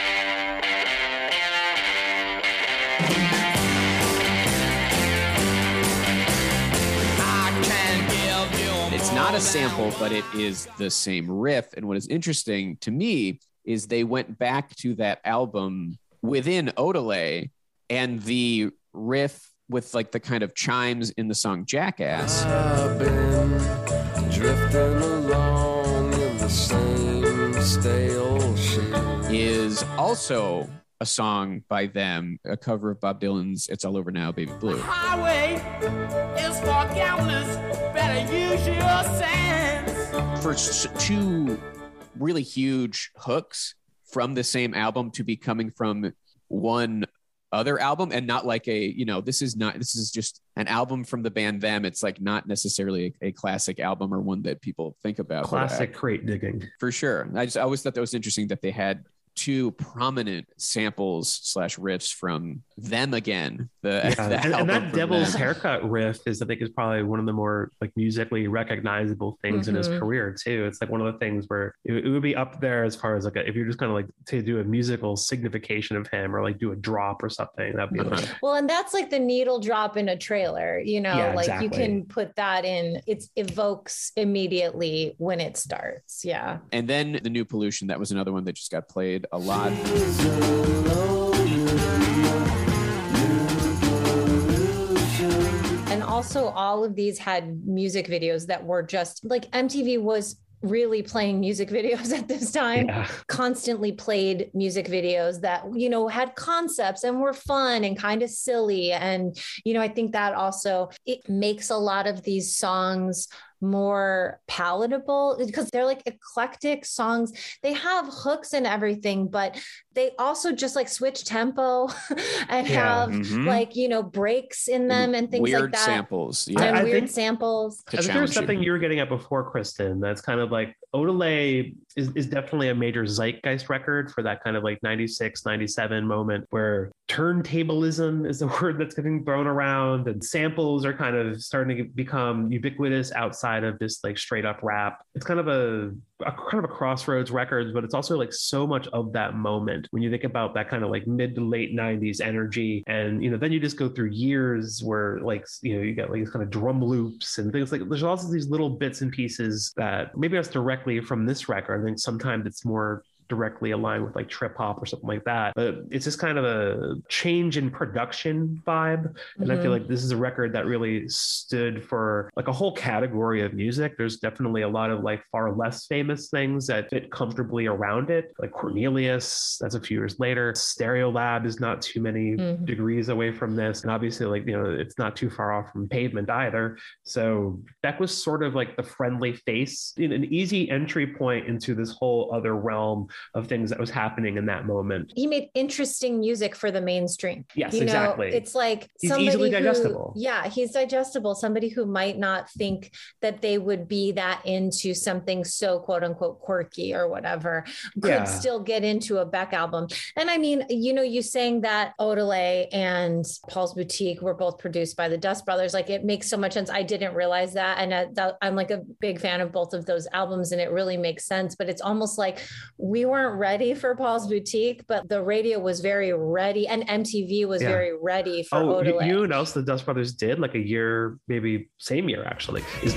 It's not a sample, but it is the same riff. And what is interesting to me is they went back to that album within Odelay and the riff with like the kind of chimes in the song Jackass I've been drifting along in the same stale shit. is also a song by them, a cover of Bob Dylan's It's All Over Now, Baby Blue. highway is for gamblers. Better use your sense. For two really huge hooks from the same album to be coming from one other album and not like a you know this is not this is just an album from the band them it's like not necessarily a, a classic album or one that people think about Classic crate digging. for sure i just I always thought that was interesting that they had two prominent samples slash riffs from them again the, Yeah, the and, and that devil's them. haircut riff is, I think, is probably one of the more like musically recognizable things in his Mhm. career too. It's like one of the things where it, it would be up there as far as like a, if you're just kind of like to do a musical signification of him or like do a drop or something. That'd be like, Uh-huh. Well, and that's like the needle drop in a trailer, you know, Yeah, like you can put that in, it evokes immediately when it starts. Yeah. and then the new pollution that was another one that just got played a lot And also, all of these had music videos that were just like MTV was really playing music videos at this time. yeah. constantly played music videos that you know had concepts and were fun and kind of silly and you know i think that also it makes a lot of these songs more palatable because they're like eclectic songs they have hooks and everything but they also just like switch tempo and Yeah. have Mhm. like you know breaks in them and things weird like that samples and I weird think- samples to I think challenge there's you. something you were getting at before, Kristen. That's kind of like Odelay is, is definitely a major zeitgeist record for that kind of like 96, 97 moment where turntablism is the word that's getting thrown around and samples are kind of starting to become ubiquitous outside of just like straight up rap. It's kind of a, a kind of a crossroads records, but it's also like so much of that moment when you think about that kind of like mid to late 90s energy. And, you know, then you just go through years where like, you know, you got like these kind of drum loops and things like there's also these little bits and pieces that maybe that's directly from this record. I think sometimes it's more directly aligned with like trip hop or something like that. But it's just kind of a change in production vibe. And I feel Mhm. like this is a record that really stood for like a whole category of music. There's definitely a lot of like far less famous things that fit comfortably around it, like Cornelius, that's a few years later. Stereolab is not too many Mhm. degrees away from this. And obviously, like, you know, it's not too far off from pavement either. So Beck was sort of like the friendly face, an easy entry point into this whole other realm of things that was happening in that moment. he made interesting music for the mainstream. Yes, you know, exactly. it's like He's somebody easily who- yeah, he's digestible. Somebody who might not think that they would be that into something so quote unquote quirky or whatever could Yeah. still get into a Beck album. And I mean, you know, you saying that Odelay and Paul's Boutique were both produced by the Dust Brothers, like it makes so much sense. I didn't realize that, and uh, that- I'm like a big fan of both of those albums, and it really makes sense. But it's almost like we weren't ready for Paul's Boutique, but the radio was very ready, and MTV was Yeah. very ready for Oh, you, Odelay. you know what else the Dust Brothers did like a year, maybe same year actually, is.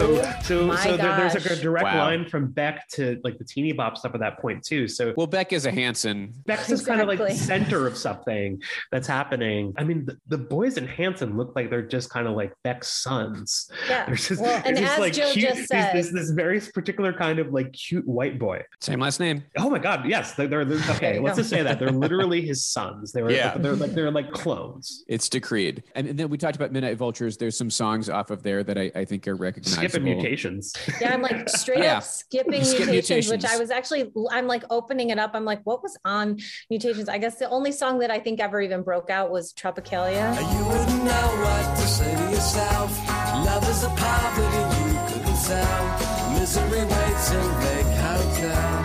So, so, so there, there's like a direct Wow. line from Beck to like the teeny bop stuff at that point too. So Well, Beck is a Hanson. Beck's just kind of like the center of something that's happening. I mean, the, the boys in Hanson look like they're just kind of like Beck's sons. Yeah. They're just, Well, and just as like Joe cute, just said- this, this very particular kind of like cute white boy. Same last name. Oh my God, yes, they're, they're, they're- okay. Let's go. just say that they're literally his sons. They were, Yeah. they're like they're like clones. It's decreed. And, and then we talked about Midnight Vultures. There's some songs off of there that I, I think are recognizable. Skipping mutations. Yeah, I'm like straight Yeah. up skipping Skip mutations, which I was actually, I'm like opening it up. I'm like, what was on mutations? I guess the only song that I think ever even broke out was Tropicalia. You wouldn't know what to say to yourself. Love is a poverty you couldn't sell. Misery waits in big hotels.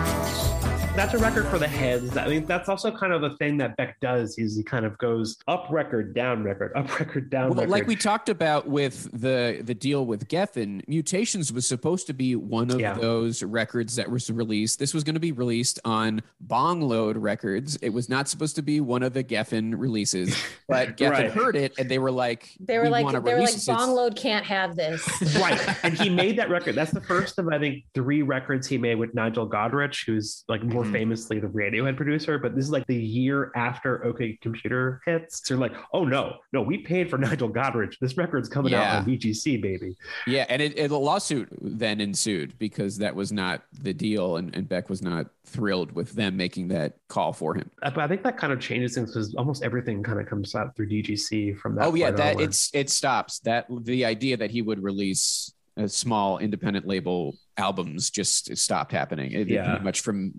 That's a record for the heads. I mean, that's also kind of a thing that Beck does. Is he kind of goes up record, down record, up record, down Well, record. like we talked about with the the deal with Geffen, Mutations was supposed to be one of Yeah. those records that was released. This was going to be released on Bong Load Records. It was not supposed to be one of the Geffen releases, but Geffen Right. heard it and they were like, They were "We like, they were like, this." It's- Bong Load can't have this. right. And he made that record. That's the first of I think three records he made with Nigel Godrich, who's like more Mhm. famously the Radiohead producer. But this is like the year after OK Computer hits. So they're like, oh no, no, we paid for Nigel Godrich. This record's coming Yeah. out on DGC, baby. Yeah, and it, it, a lawsuit then ensued because that was not the deal, and, and Beck was not thrilled with them making that call for him. Uh, But I think that kind of changes things because almost everything kind of comes out through DGC from that. oh yeah, that onward. it's it stops. That the idea that he would release a small independent label albums just stopped happening. It, Yeah. pretty much from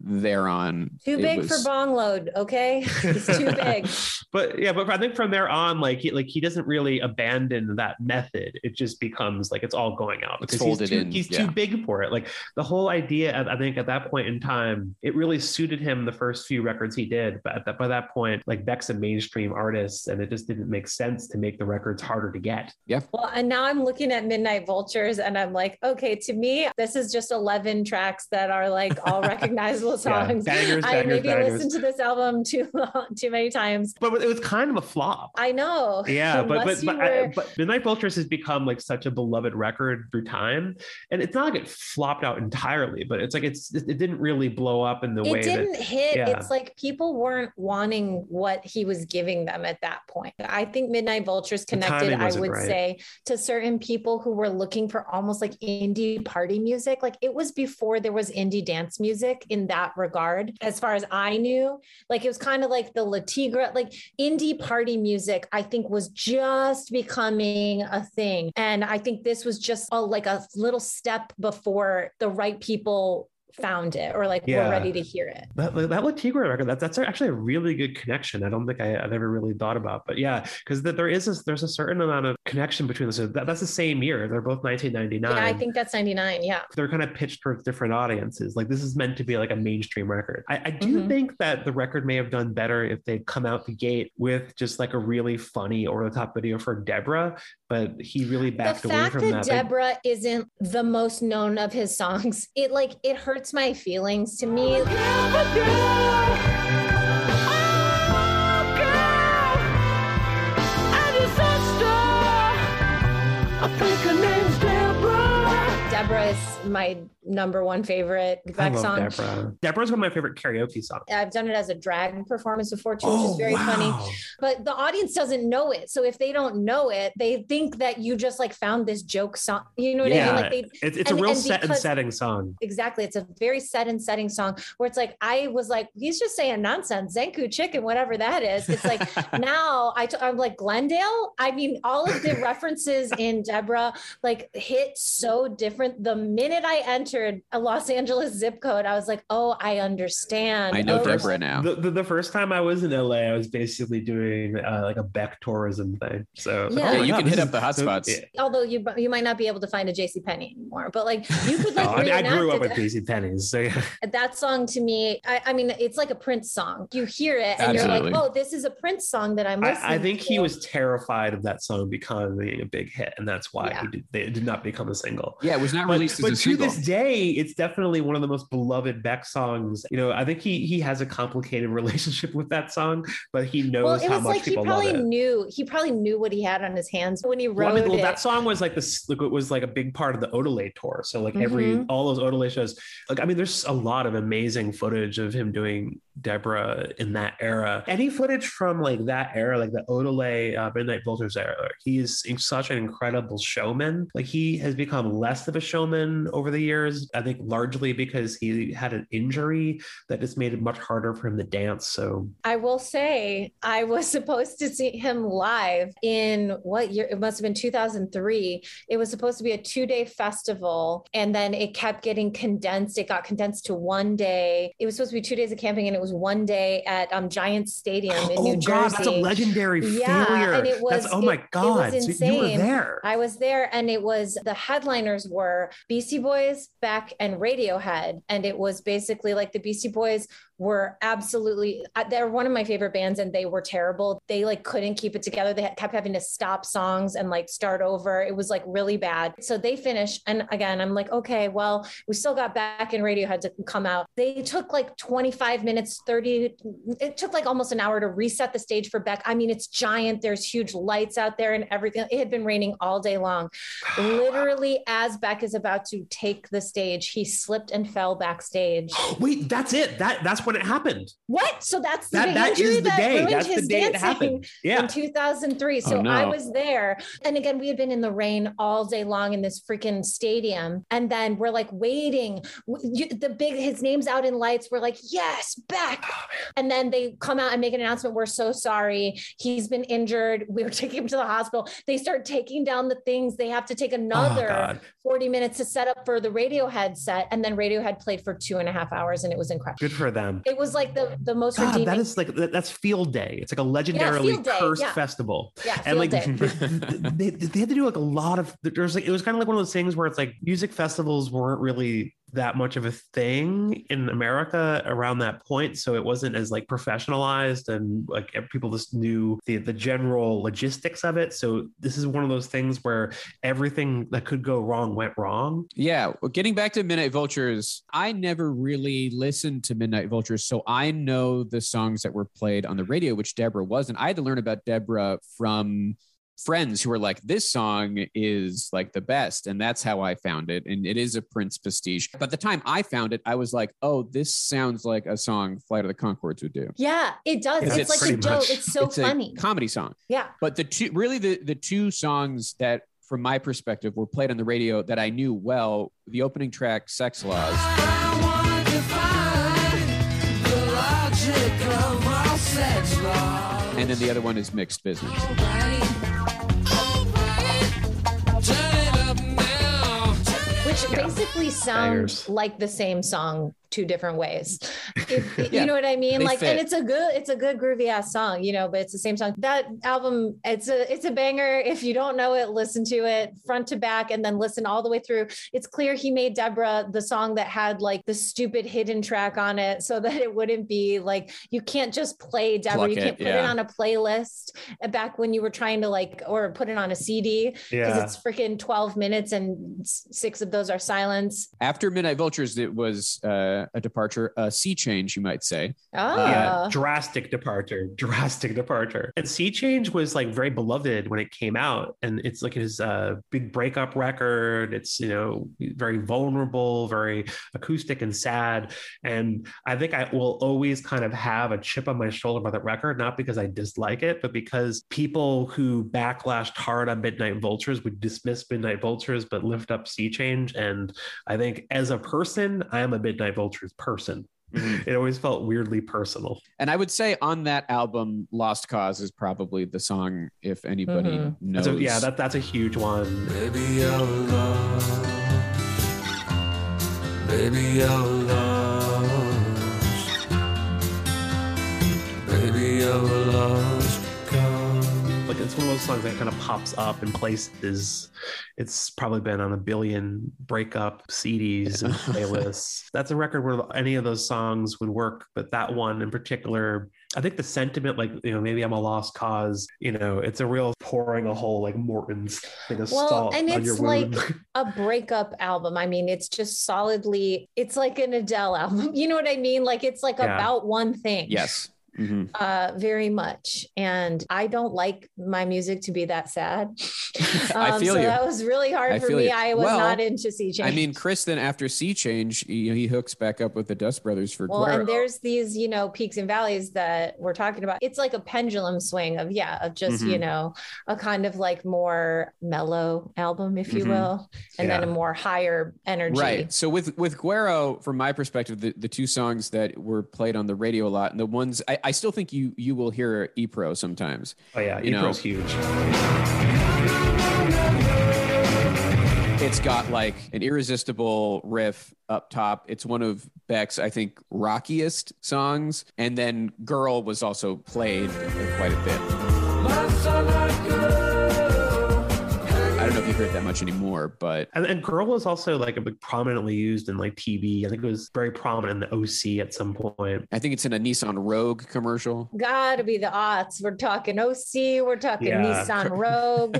there on. Too big was- for Bong Load, okay? It's too big. but yeah, but I think from there on, like he like he doesn't really abandon that method. It just becomes like it's all going out It's because folded he's, too, in, he's yeah. too big for it. Like the whole idea, I I think at that point in time, it really suited him the first few records he did. But at that, by that point, like Beck's a mainstream artist, and it just didn't make sense to make the records harder to get. Yeah. Well, and now I'm looking at Midnight Vultures and I'm like, okay, to me, this is just 11 tracks that are like all recognizable Yeah, songs. bangers, I maybe bangers. listened to this album too long, too many times. But it was kind of a flop. I know. Yeah, but but but, I, but Midnight Vultures has become like such a beloved record through time, and it's not like it flopped out entirely, but it's like it's it didn't really blow up in the way it that didn't hit. yeah. It's like people weren't wanting what he was giving them at that point. I think Midnight Vultures connected, I would right. say, to certain people who were looking for almost like indie party music. Like it was before there was indie dance music in that regard, as far as I knew. Like it was kind of like the Le Tigre, like indie party music, I think was just becoming a thing. And I think this was just a, like a little step before the right people found it or like Yeah. were ready to hear it. That, that Le Tigre record, that's that's actually a really good connection. I don't think I, I've ever really thought about, but yeah, because there is a, there's a certain amount of connection between this. That, that's the same year. They're both 1999. Yeah, I think that's 99. Yeah. they're kind of pitched towards different audiences. Like this is meant to be like a mainstream record. I, I do Mhm. think that the record may have done better if they'd come out the gate with just like a really funny over the top video for Deborah, but he really backed away from that The fact that. Deborah isn't the most known of his songs, it like it hurts my feelings to me. Deborah is my number one favorite I Beck love song. Deborah. Deborah's one of my favorite karaoke songs. I've done it as a drag performance before too, which is oh, very funny. But the audience doesn't know it. So if they don't know it, they think that you just like found this joke song. You know what I mean? Like they it's, it's and- a real and set and setting song. exactly. It's a very set and setting song where it's like I was like, he's just saying nonsense, Zankou chicken, whatever that is. It's like now I t- I'm like Glendale. I mean, all of the references in Deborah like hit so different. The minute I entered a Los Angeles zip code, I was like, oh, I understand. I know Oh, Deborah now. The, the, the first time I was in LA, I was basically doing uh, like a Beck tourism thing. So Yeah. oh Yeah, you God, can hit up the so- hotspots. yeah. although you you might not be able to find a JC Penney anymore, but like you could like Oh, I, mean, I grew up reenact with it. JC Penney's, so yeah. that song to me. I, I mean, it's like a Prince song. You hear it and Absolutely. you're like, oh, this is a Prince song that I'm listening. I, I think he was terrified of that song becoming a big hit, and that's why Yeah. he did, they did not become a single. Yeah, it was not But, released but as a to single. this day, it's definitely one of the most beloved Beck songs. You know, I think he he has a complicated relationship with that song, but he knows Well, it how was much like he people love probably it. knew he probably knew what he had on his hands when he Well, wrote I mean, well, it. that song was like this. Like, it was like a big part of the Odelay tour. So like every Mhm. all those Odelay shows. Like I mean, there's a lot of amazing footage of him doing Deborah in that era. Any footage from like that era, like the Odelay uh, Midnight Vultures era, he is such an incredible showman. Like he has become less of a showman over the years. I think largely because he had an injury that just made it much harder for him to dance. So I will say I was supposed to see him live in what year? It must have been 2003. It was supposed to be a two day festival and then it kept getting condensed. It got condensed to one day. It was supposed to be two days of camping and it was one day at um, Giant Stadium in oh New Jersey. god, that's a legendary Yeah, failure. and it was- that's oh my it- it god, was so you were insane. there. I was there and it was the headliners were Beastie Boys, Beck, and Radiohead. And it was basically like the Beastie Boys were absolutely, uh, they're one of my favorite bands and they were terrible. They like couldn't keep it together. They kept having to stop songs and like start over. It was like really bad. So they finished. And again, I'm like, okay, well, we still got Beck and Radiohead to come out. They took like 25 minutes, 30, it took like almost an hour to reset the stage for Beck. I mean, it's giant. There's huge lights out there and everything. It had been raining all day long. Literally, as Beck is about to take the stage, he slipped and fell backstage. Wait, that's it. That that's when it happened. What? So that's the That that the that day. That's the his day it dancing happened. Yeah. in 2003. So Oh, no. I was there. And again, we had been in the rain all day long in this freaking stadium. And then we're like waiting. The big, his name's out in lights. We're like, yes, back. Oh, and then they come out and make an announcement. We're so sorry. He's been injured. We were taking him to the hospital. They start taking down the things. They have to take oh, another Oh, 40 minutes to set up for the Radiohead set. And then Radiohead played for two and a half hours and it was incredible. Good for them. It was like the, the most God, redeeming. that is like that- that's field day. It's like a legendarily Day, cursed yeah. festival. yeah, And like they, they had to do like a lot of there's like it was kind of like one of those things where it's like music festivals weren't really that much of a thing in America around that point. So it wasn't as like professionalized and like people just knew the the general logistics of it. So this is one of those things where everything that could go wrong went wrong. Yeah, well, getting back to Midnight Vultures, I never really listened to Midnight Vultures, so I know the songs that were played on the radio, which Deborah wasn't. I had to learn about Deborah from friends who were like, "This song is like the best," and that's how I found it. And it is a Prince pastiche. But the time I found it, I was like, "Oh, this sounds like a song Flight of the Conchords would do." Yeah, it does. It's, it's like a joke. It's so it's funny. a comedy song. yeah. But the two, really, the the two songs that, from my perspective, were played on the radio that I knew well. The opening track, "Sexx Laws." I want to find the logic of all sex laws. and then the other one is Mixed Bizness. Which basically sounds Bangers. like the same song two different ways. If- Yeah, you know what I mean? they Like, fit. and it's a good, it's a good groovy ass song, you know, but it's the same song. That album, it's a, it's a banger. If you don't know it, listen to it front to back and then listen all the way through. It's clear he made Deborah the song that had like the stupid hidden track on it so that it wouldn't be like, you can't just play Deborah. Pluck you can't it, put it on a playlist uh, back when you were trying to like, or put it on a CD because it's freaking 12 minutes and six of those are silence. After Midnight Vultures, it was uh, a departure, a sea change, you might say. Oh, yeah, drastic departure, drastic departure. And Sea Change was like very beloved when it came out, and it's like his uh, big breakup record. It's you know very vulnerable, very acoustic and sad. And I think I will always kind of have a chip on my shoulder about that record, not because I dislike it, but because people who backlashed hard on Midnight Vultures would dismiss Midnight Vultures but lift up Sea Change. And I think as a person, I am a Midnight Vultures person. Mhm. It always felt weirdly personal. And I would say on that album, Lost Cause is probably the song, if anybody Mhm. knows. So yeah, that that's a huge one. Baby, you're lost. Baby, you're lost. Baby, you're lost. Come. Like it's one of those songs that kind of pops up in places. It's probably been on a billion breakup CDs and playlists. That's a record where any of those songs would work, but that one in particular, I think the sentiment, like you know, maybe I'm a lost cause. You know, it's a real pouring a hole like Morton's thing of Well, salt and on it's your like- a breakup album. I mean, it's just solidly, it's like an Adele album. You know what I mean? Like it's like Yeah. about one thing. Yes. Mhm. Uh, very much. And I don't like my music to be that sad. I feel so you. that was really hard I for me. you. I was Well, not into Sea Change. I mean, Chris then after Sea Change, he, he hooks back up with the Dust Brothers for well, and there's these, you know, peaks and valleys that we're talking about. It's like a pendulum swing of, yeah, of just, you Mhm. know, a kind of like more mellow album, if you Mhm. will, and then a more higher energy. Right. So with with Guero, from my perspective, the, the two songs that were played on the radio a lot, and the ones I, I still think you you will hear E-Pro sometimes. oh yeah, you. E-Pro's huge. It's got like an irresistible riff up top. It's one of Beck's, I think, rockiest songs. And then Girl was also played quite a bit. My sunlight girl. I don't know if you heard that much anymore, but And, and Girl was also like a bit prominently used in like TV. I think it was very prominent in the OC at some point. I think it's in a Nissan Rogue commercial. Gotta be the aughts. We're talking OC, we're talking Yeah. Nissan Rogue.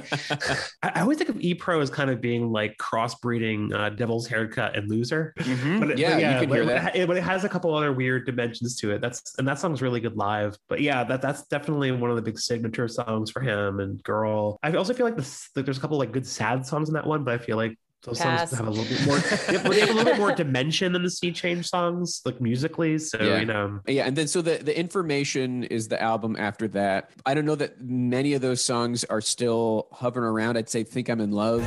I, I always think of E-Pro as kind of being like crossbreeding uh, Devil's Haircut and Loser. But it, Mm-hmm. Yeah, but you can but hear it- that. it- but it has a couple other weird dimensions to it. That's and that song's really good live. But yeah, that that's definitely one of the big signature songs for him. And Girl, I also feel like this. Like there's a couple like good sad songs in that one, but I feel like those Pass. songs have a little bit more. they, have, they have a little bit more dimension than the Sea Change songs, like musically. So Yeah. you know, Yeah, and then so the the information is the album after that. I don't know that many of those songs are still hovering around. I'd say "Think I'm in Love."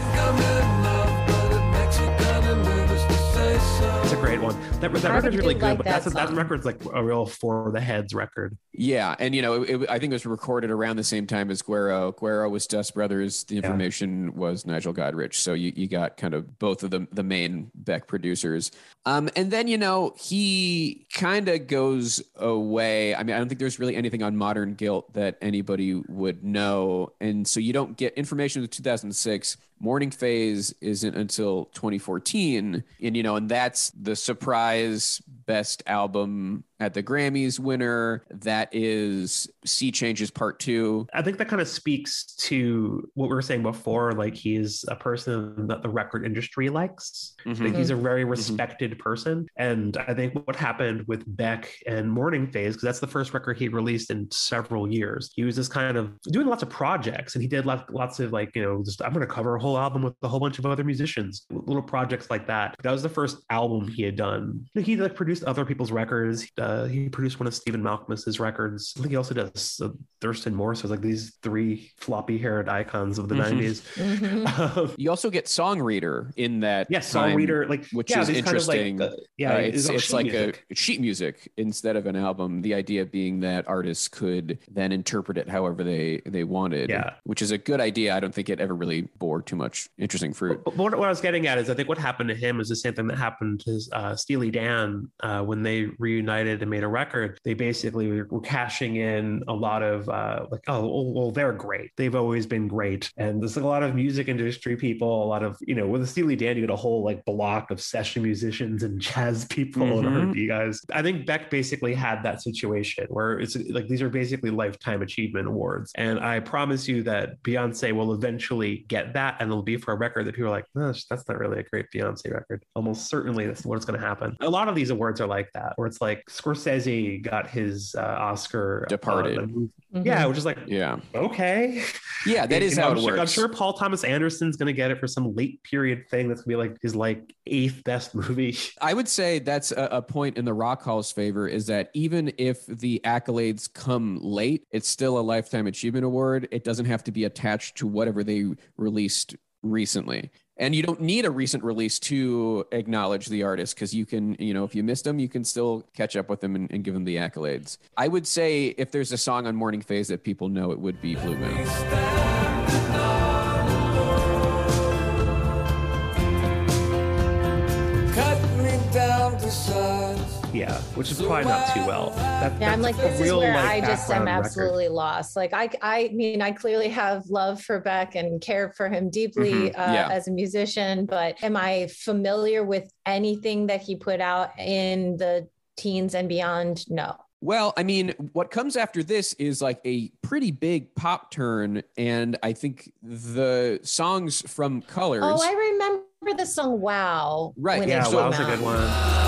That, that record's do really like good, but that that's a, that record's like a real for the heads record. Yeah, and you know, it, it- I think it was recorded around the same time as Guero. Guero was Dust Brothers. The information was Nigel Godrich. So you, you got kind of both of the the main Beck producers. Um, and then you know he kind of goes away. I mean, I don't think there's really anything on Modern Guilt that anybody would know, and so you don't get information in 2006. Morning Phase isn't until 2014, and you know, and that's the surprise best album at the Grammys winner. That is Sea Changes Part Two. I think that kind of speaks to what we were saying before. Like he's a person that the record industry likes. Mm-hmm. Like he's a very respected person. And I think what happened with Beck and Morning Phase, because that's the first record he released in several years. He was just kind of doing lots of projects and he did lots, lots of like, you know, just I'm going to cover a whole album with a whole bunch of other musicians, little projects like that. That was the first album he had done. He like produced other people's records. Uh, he produced one of Stephen Malkmus's records. I think he also does uh, Thurston Moore. So it's like these three floppy haired icons of the Mhm. 90s. Mhm. Um, You also get Songreader in that. yeah, time, song reader, like which yeah, is these kind of, like, interesting. uh, yeah, Uh, it's all it's like music. a sheet music instead of an album. The idea being that artists could then interpret it however they they wanted. Yeah. which is a good idea. I don't think it ever really bore too much interesting fruit. But what, what I was getting at is I think what happened to him is the same thing that happened to uh, Steely Dan uh, when they reunited did and made a record, they basically were, were cashing in a lot of uh, like, oh, well, they're great. They've always been great. And there's like a lot of music industry people, a lot of, you know, with the Steely Dan, you get a whole like block of session musicians and jazz people Mhm. and R&B guys. I think Beck basically had that situation where it's like these are basically lifetime achievement awards. And I promise you that Beyonce will eventually get that and it'll be for a record that people are like, oh, that's not really a great Beyonce record. Almost certainly that's what's going to happen. A lot of these awards are like that, where it's like Scorsese got his uh, Oscar. Departed. a movie. Mhm. Yeah, which is like, Yeah. okay. Yeah, that is You know, how I'm it sure, works. I'm sure Paul Thomas Anderson's going to get it for some late period thing that's going to be like his like eighth best movie. I would say that's a, a point in the Rock Hall's favor is that even if the accolades come late, it's still a Lifetime Achievement Award. It doesn't have to be attached to whatever they released recently. And you don't need a recent release to acknowledge the artist because you can, you know, if you missed them, you can still catch up with them and, and give them the accolades. I would say if there's a song on Morning Phase that people know, it would be Blue Moon. Yeah, which is probably not too well. That, Yeah, I'm like, that's a this is where like, I just am background record. absolutely lost. Like, I, I mean, I clearly have love for Beck and care for him deeply Mhm, uh, yeah. as a musician, but am I familiar with anything that he put out in the teens and beyond? No. Well, I mean, what comes after this is like a pretty big pop turn, and I think the songs from Colors. Oh, I remember the song "Wow." Right, when yeah, it Yeah, so- came well, that was a good one.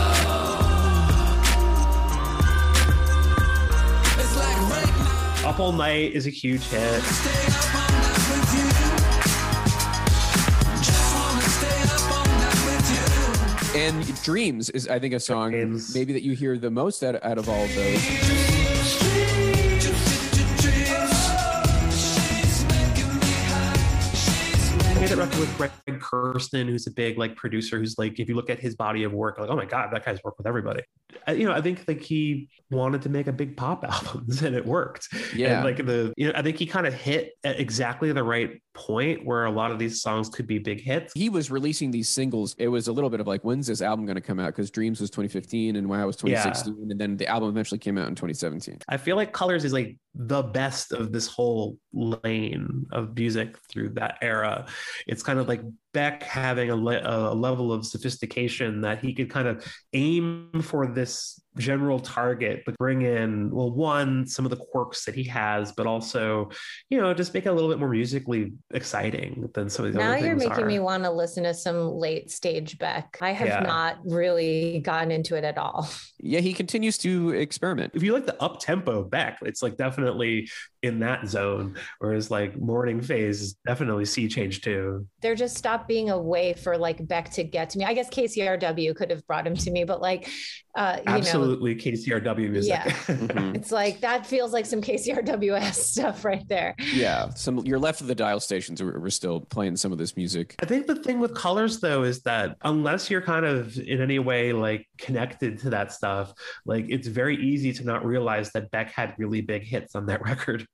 Up All Night is a huge hit. Stay up all night with you. Just wanna stay up all night with you. and Dreams is, I think, a song Dreams. maybe that you hear the most out, out of all of those. With Greg Kurstin, who's a big like producer. Who's like, if you look at his body of work, like, oh my god, that guy's worked with everybody. I, you know, I think like he wanted to make a big pop albums, and it worked. Yeah. And like the, you know, I think he kind of hit at exactly the right point where a lot of these songs could be big hits. He was releasing these singles. It was a little bit of like, when's this album going to come out? Because Dreams was 2015 and Wow was 2016. And then the album eventually came out in 2017. I feel like Colors is like the best of this whole lane of music through that era. It's kind of like Beck having a, le- a level of sophistication that he could kind of aim for this general target, but bring in, well, one, some of the quirks that he has, but also, you know, just make it a little bit more musically exciting than some of the Now other you're things making are. me want to listen to some late stage Beck. I have Yeah. not really gotten into it at all. Yeah, he continues to experiment. if you like the up tempo Beck, it's like definitely in that zone. Whereas like morning phase is definitely sea change too. They're just stopped being a way for like Beck to get to me. I guess KCRW could have brought him to me, but like, uh, you know, Absolutely KCRW music. Yeah. Mhm. it's like that feels like some KCRWS stuff right there. Yeah, some you're left of the dial stations. We're, we're still playing some of this music. I think the thing with colors though is that unless you're kind of in any way like connected to that stuff, like it's very easy to not realize that Beck had really big hits on that record.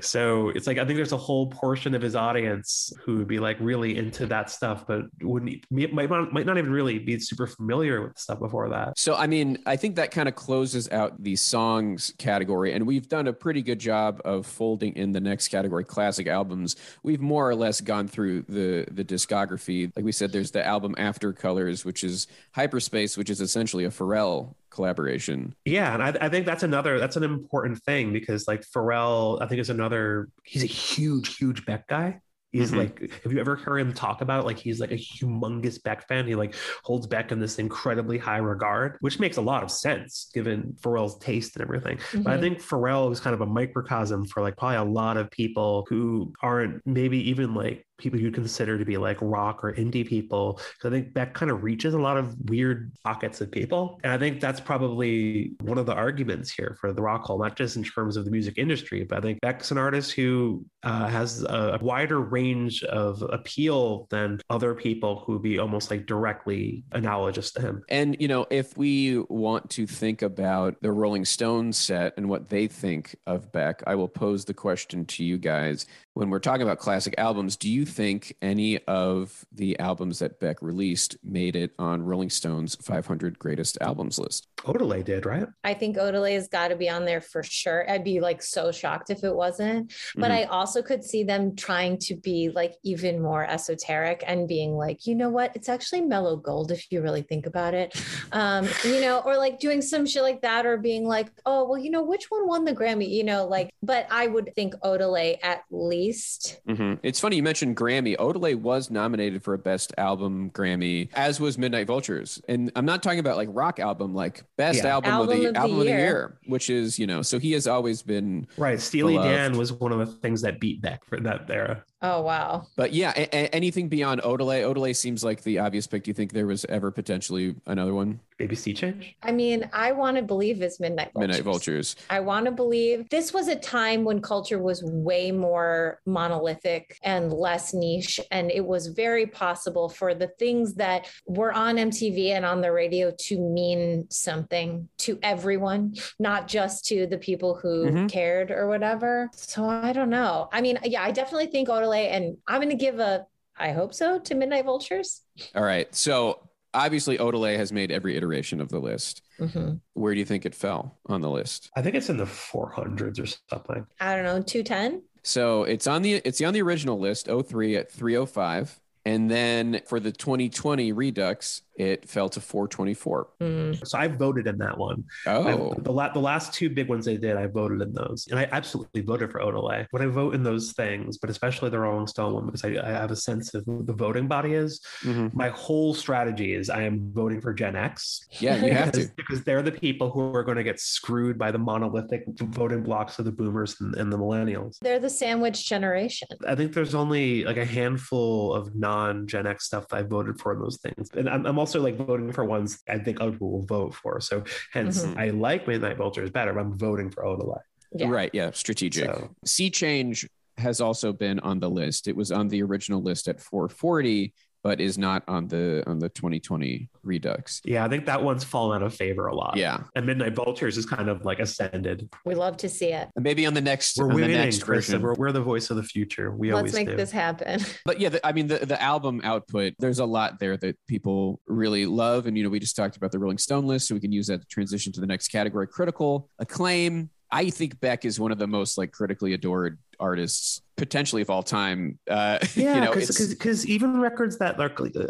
so it's like I think there's a whole portion of his audience who would be like really into that stuff, but wouldn't might not, might not even really be super familiar with stuff before that. So, I mean, I think that kind of closes out the songs category, and we've done a pretty good job of folding in the next category, classic albums. We've more or less gone through the the discography. Like we said, there's the album After Colors, which is Hyperspace, which is essentially a Pharrell collaboration. Yeah, and I, I think that's another that's an important thing because like Pharrell, I think is another. He's a huge, huge Beck guy. He's Mhm. like, have you ever heard him talk about like he's like a humongous Beck fan? He like holds Beck in this incredibly high regard, which makes a lot of sense given Pharrell's taste and everything. But I Mhm. think Pharrell is kind of a microcosm for like probably a lot of people who aren't maybe even like people you'd consider to be like rock or indie people. 'Cause I think Beck kind of reaches a lot of weird pockets of people. And I think that's probably one of the arguments here for the Rock Hall, not just in terms of the music industry, but I think Beck's an artist who uh, has a wider range of appeal than other people who would be almost like directly analogous to him. And, you know, if we want to think about the Rolling Stones set and what they think of Beck, I will pose the question to you guys. When we're talking about classic albums, do you you think any of the albums that Beck released made it on Rolling Stone's 500 greatest albums list? Odelay did, right? I think Odelay has got to be on there for sure. I'd be like so shocked if it wasn't. But Mhm. I also could see them trying to be like even more esoteric and being like, you know what? It's actually mellow gold if you really think about it. Um, you know, or like doing some shit like that, or being like, oh, well, you know, which one won the Grammy? You know, like, but I would think Odelay at least. Mhm. It's funny you mentioned Grammy. Odelay was nominated for a Best Album Grammy, as was Midnight Vultures. And I'm not talking about like rock album, like Best Yeah. album, Album of the of the album of the year. year, which is you know. So he has always been. Right. Steely Beloved. Dan was one of the things that beat Beck for that era. Oh, wow. But yeah, a- a- anything beyond Odelay. Odelay seems like the obvious pick. Do you think there was ever potentially another one? Maybe Sea Change. I mean, I want to believe it's Midnight Vultures. Midnight Vultures. I want to believe this was a time when culture was way more monolithic and less niche. And it was very possible for the things that were on MTV and on the radio to mean something to everyone, not just to the people who Mhm. cared or whatever. So I don't know. I mean, yeah, I definitely think Odelay, and I'm going to give a, I hope so, to Midnight Vultures. All right. So obviously Odelay has made every iteration of the list. Mhm. Where do you think it fell on the list? I think it's in the 400s or something. I don't know, 210. So it's on the it's on the original list, 03 at 305. And then for the 2020 Redux, it fell to 424. Mm. So I voted in that one. Oh, I, the, la- the last two big ones they did, I voted in those. And I absolutely voted for Odelay. When I vote in those things, but especially the Rolling Stone one, because I, I have a sense of who the voting body is, Mhm. my whole strategy is I am voting for Gen X. yeah, you have because, to. because they're the people who are going to get screwed by the monolithic voting blocks of the boomers and, and the millennials. They're the sandwich generation. I think there's only like a handful of non Gen X stuff that I voted for in those things. And I'm, I'm also like voting for ones I think other people will vote for. So hence, Mhm. I like Midnight Vultures better, but I'm voting for Odelay. Yeah. Right. Yeah. Strategic. So Sea Change has also been on the list. It was on the original list at 440, but is not on the on the 2020 Redux. yeah, I think that one's fallen out of favor a lot. Yeah. And Midnight Vultures is kind of like ascended. We love to see it. And maybe on the next We're on the next Kristen. version. We're, we're the voice of the future. We Let's always make do. this happen. But yeah, the, I mean, the, the album output, there's a lot there that people really love. And, you know, we just talked about the Rolling Stone list, so we can use that to transition to the next category critical acclaim. I think Beck is one of the most like critically adored artists potentially of all time. Uh, Yeah, you know, because because even records that are,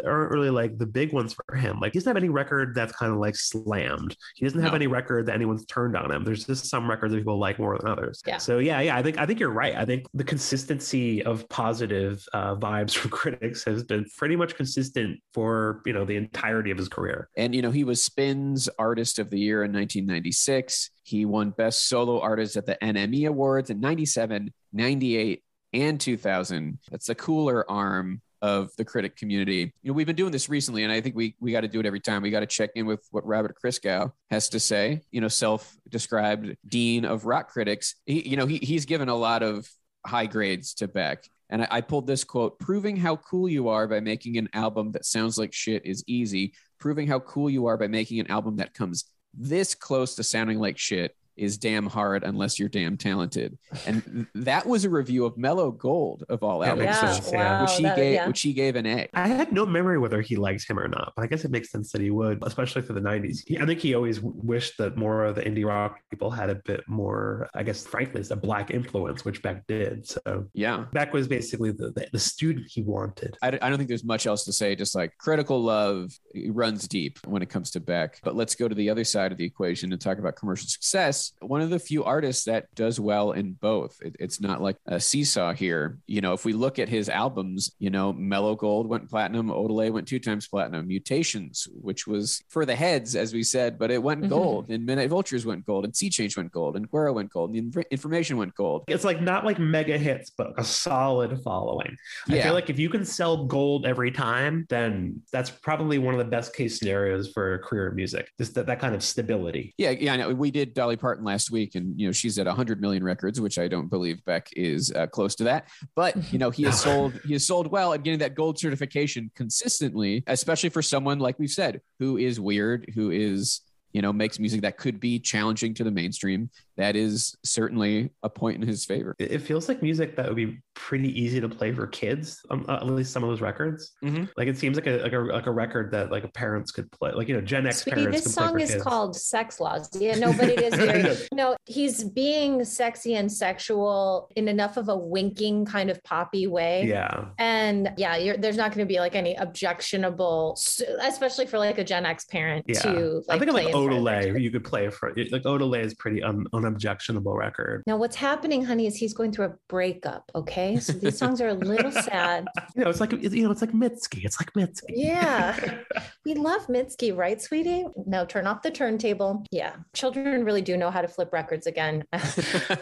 aren't really like the big ones for him. Like he doesn't have any record that's kind of like slammed. He doesn't have No. any record that anyone's turned on him. There's just some records that people like more than others. Yeah. So yeah, yeah, I think I think you're right. I think the consistency of positive uh, vibes from critics has been pretty much consistent for you know the entirety of his career. And you know, he was Spin's Artist of the Year in 1996. He won Best Solo Artist at the NME Awards in 97, 98, and 2000. That's the cooler arm of the critic community. You know, we've been doing this recently, and I think we we got to do it every time. We got to check in with what Robert Christgau has to say. You know, self-described dean of rock critics. He, you know, he he's given a lot of high grades to Beck. And I, I pulled this quote proving how cool you are by making an album that sounds like shit is easy. Proving how cool you are by making an album that comes this close to sounding like shit is damn hard unless you're damn talented. And that was a review of Mellow Gold of all That albums, yeah, sense, which, yeah. wow. which he that- gave yeah. which he gave an A. I had no memory whether he liked him or not, but I guess it makes sense that he would, especially for the 90s. He, I think he always wished that more of the indie rock people had a bit more, I guess, frankly, it's a black influence, which Beck did. So Yeah. Beck was basically the, the, the student he wanted. I, I don't think there's much else to say. Just like critical love runs deep when it comes to Beck. But let's go to the other side of the equation and talk about commercial success. One of the few artists that does well in both. It, it's not like a seesaw here. You know, if we look at his albums, you know, Mellow Gold went platinum, Odelay went two times platinum, Mutations, which was for the heads, as we said, but it went Mhm. gold. And Midnight Vultures went gold, and Sea Change went gold, and Guero went gold, and Inf- Information went gold. It's like not like mega hits, but a solid following. I feel like if you can sell gold every time, then that's probably one of the best case scenarios for a career in music. Just that, that kind of stability. Yeah, yeah, I know. We did Dolly Parton last week, and you know she's at 100 million records, which I don't believe Beck is uh, close to that. But you know he has sold he has sold well and getting that gold certification consistently, especially for someone like we've said who is weird, who is you know makes music that could be challenging to the mainstream. That is certainly a point in his favor. It it feels like music that would be pretty easy to play for kids. Um, uh, at least some of those records. Mhm. Like it seems like a like a like a record that like parents could play. Like you know, Gen X Sweetie, parents. this could play song for is kids. called Sexx Laws. Yeah, no, but it is very no, he's being sexy and sexual in enough of a winking kind of poppy way. Yeah. And yeah, you're, there's not going to be like any objectionable, especially for like a Gen X parent Yeah. to I think of like play in front Odelay, you could play for. Like Odelay is pretty un, unobjectionable record. Now, what's happening, honey, is he's going through a breakup. Okay, so these songs are a little sad. You know, it's like you know, it's like Mitski. It's like Mitski. Yeah. We love Mitski, right, sweetie? No, turn off the turntable. Yeah, children really do know how to flip records again.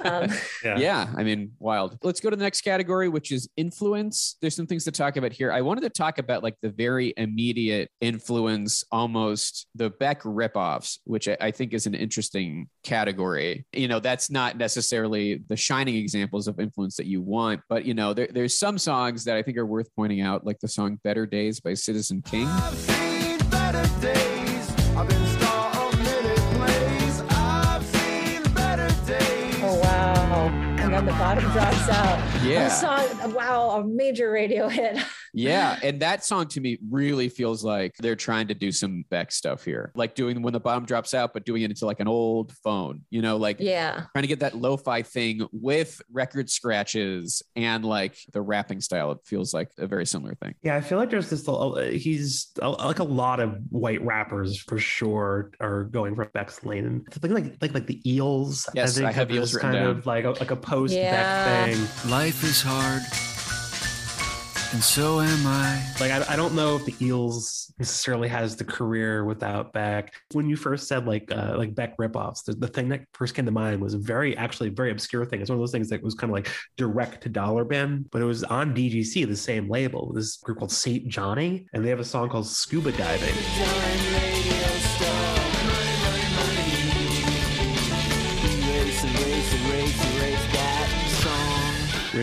um, Yeah. Yeah, I mean, wild. Let's go to the next category, which is influence. There's some things to talk about here. I wanted to talk about like the very immediate influence, almost the Beck ripoffs, which I, I think is an interesting category. You know, that's not necessarily the shining examples of influence that you want, but you know, there, there's some songs that I think are worth pointing out, like the song "Better Days" by Citizen King. I've seen better days. I've been star on many plays. I've seen better days. oh wow! And then the bottom drops out. Yeah. A song. Wow, a major radio hit. Yeah, and that song to me really feels like they're trying to do some Beck stuff here, like doing when the bottom drops out, but doing it into like an old phone, you know, like Yeah. trying to get that lo-fi thing with record scratches and like the rapping style. It feels like a very similar thing. Yeah, I feel like there's this. He's like a lot of white rappers for sure are going for Beck's lane. I think like like like the Eels. Yes, I have of Eels kind down. of like a, like a post Yeah. Beck thing. Life is hard, and so am I. Like I, I don't know if the Eels necessarily has the career without Beck. When you first said like uh, like Beck ripoffs, the, the thing that first came to mind was a very actually very obscure thing. It's one of those things that was kind of like direct to dollar bin, but it was on DGC, the same label. This group called Saint Johnny, and they have a song called Scuba Diving.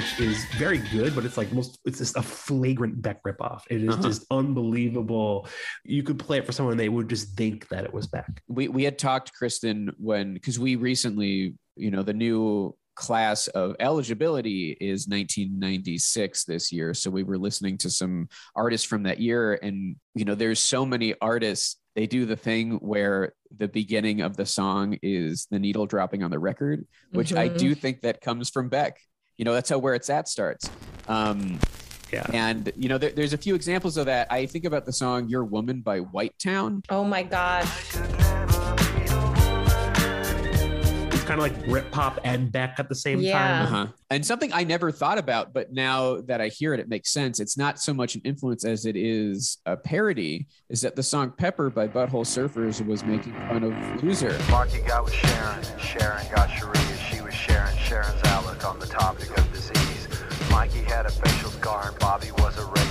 Which is very good, but it's like most it's just a flagrant Beck ripoff. It is Uh-huh. just unbelievable. You could play it for someone, they would just think that it was Beck. We we had talked, Kristen, when because we recently, you know, the new class of eligibility is 1996 this year. So we were listening to some artists from that year, and you know, there's so many artists. They do the thing where the beginning of the song is the needle dropping on the record, which I Mhm. do think that comes from Beck. You know, that's how where it's at starts. Um, Yeah. and you know, there, there's a few examples of that. I think about the song "Your Woman" by White Town. Oh my God. It's kind of like Brit pop and Beck at the same Yeah. time. Uh-huh. And something I never thought about, but now that I hear it, it makes sense. It's not so much an influence as it is a parody. Is that the song "Pepper" by Butthole Surfers was making fun of Loser? Marky got with Sharon, and Sharon got Sharia. On the topic of disease. Mikey had a facial scar, and Bobby was a racist.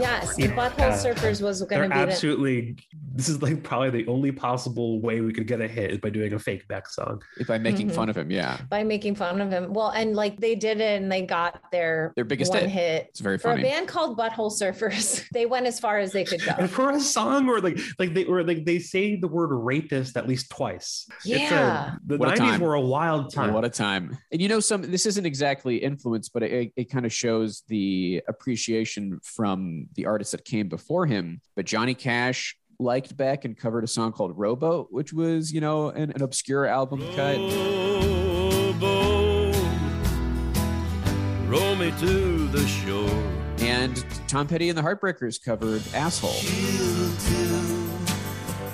Love with dying. Yes, Yeah. Butthole Surfers was going to be the. absolutely. This is like probably the only possible way we could get a hit is by doing a fake Beck song. By making Mhm. fun of him, yeah, by making fun of him. Well, and like they did it and they got their Their biggest one hit. hit. it's very funny. For a band called Butthole Surfers, they went as far as they could go. And for a song where like like they or like they say the word rapist at least twice. It's Yeah. a, the What nineties time. were a wild time. What a time! And you know, some this isn't exactly influence, but it, it kind of shows the appreciation from the artists that came before him. But Johnny Cash liked Beck and covered a song called "Rowboat," which was you know an, an obscure album cut. Roll me to the shore. And Tom Petty and the Heartbreakers covered "Asshole."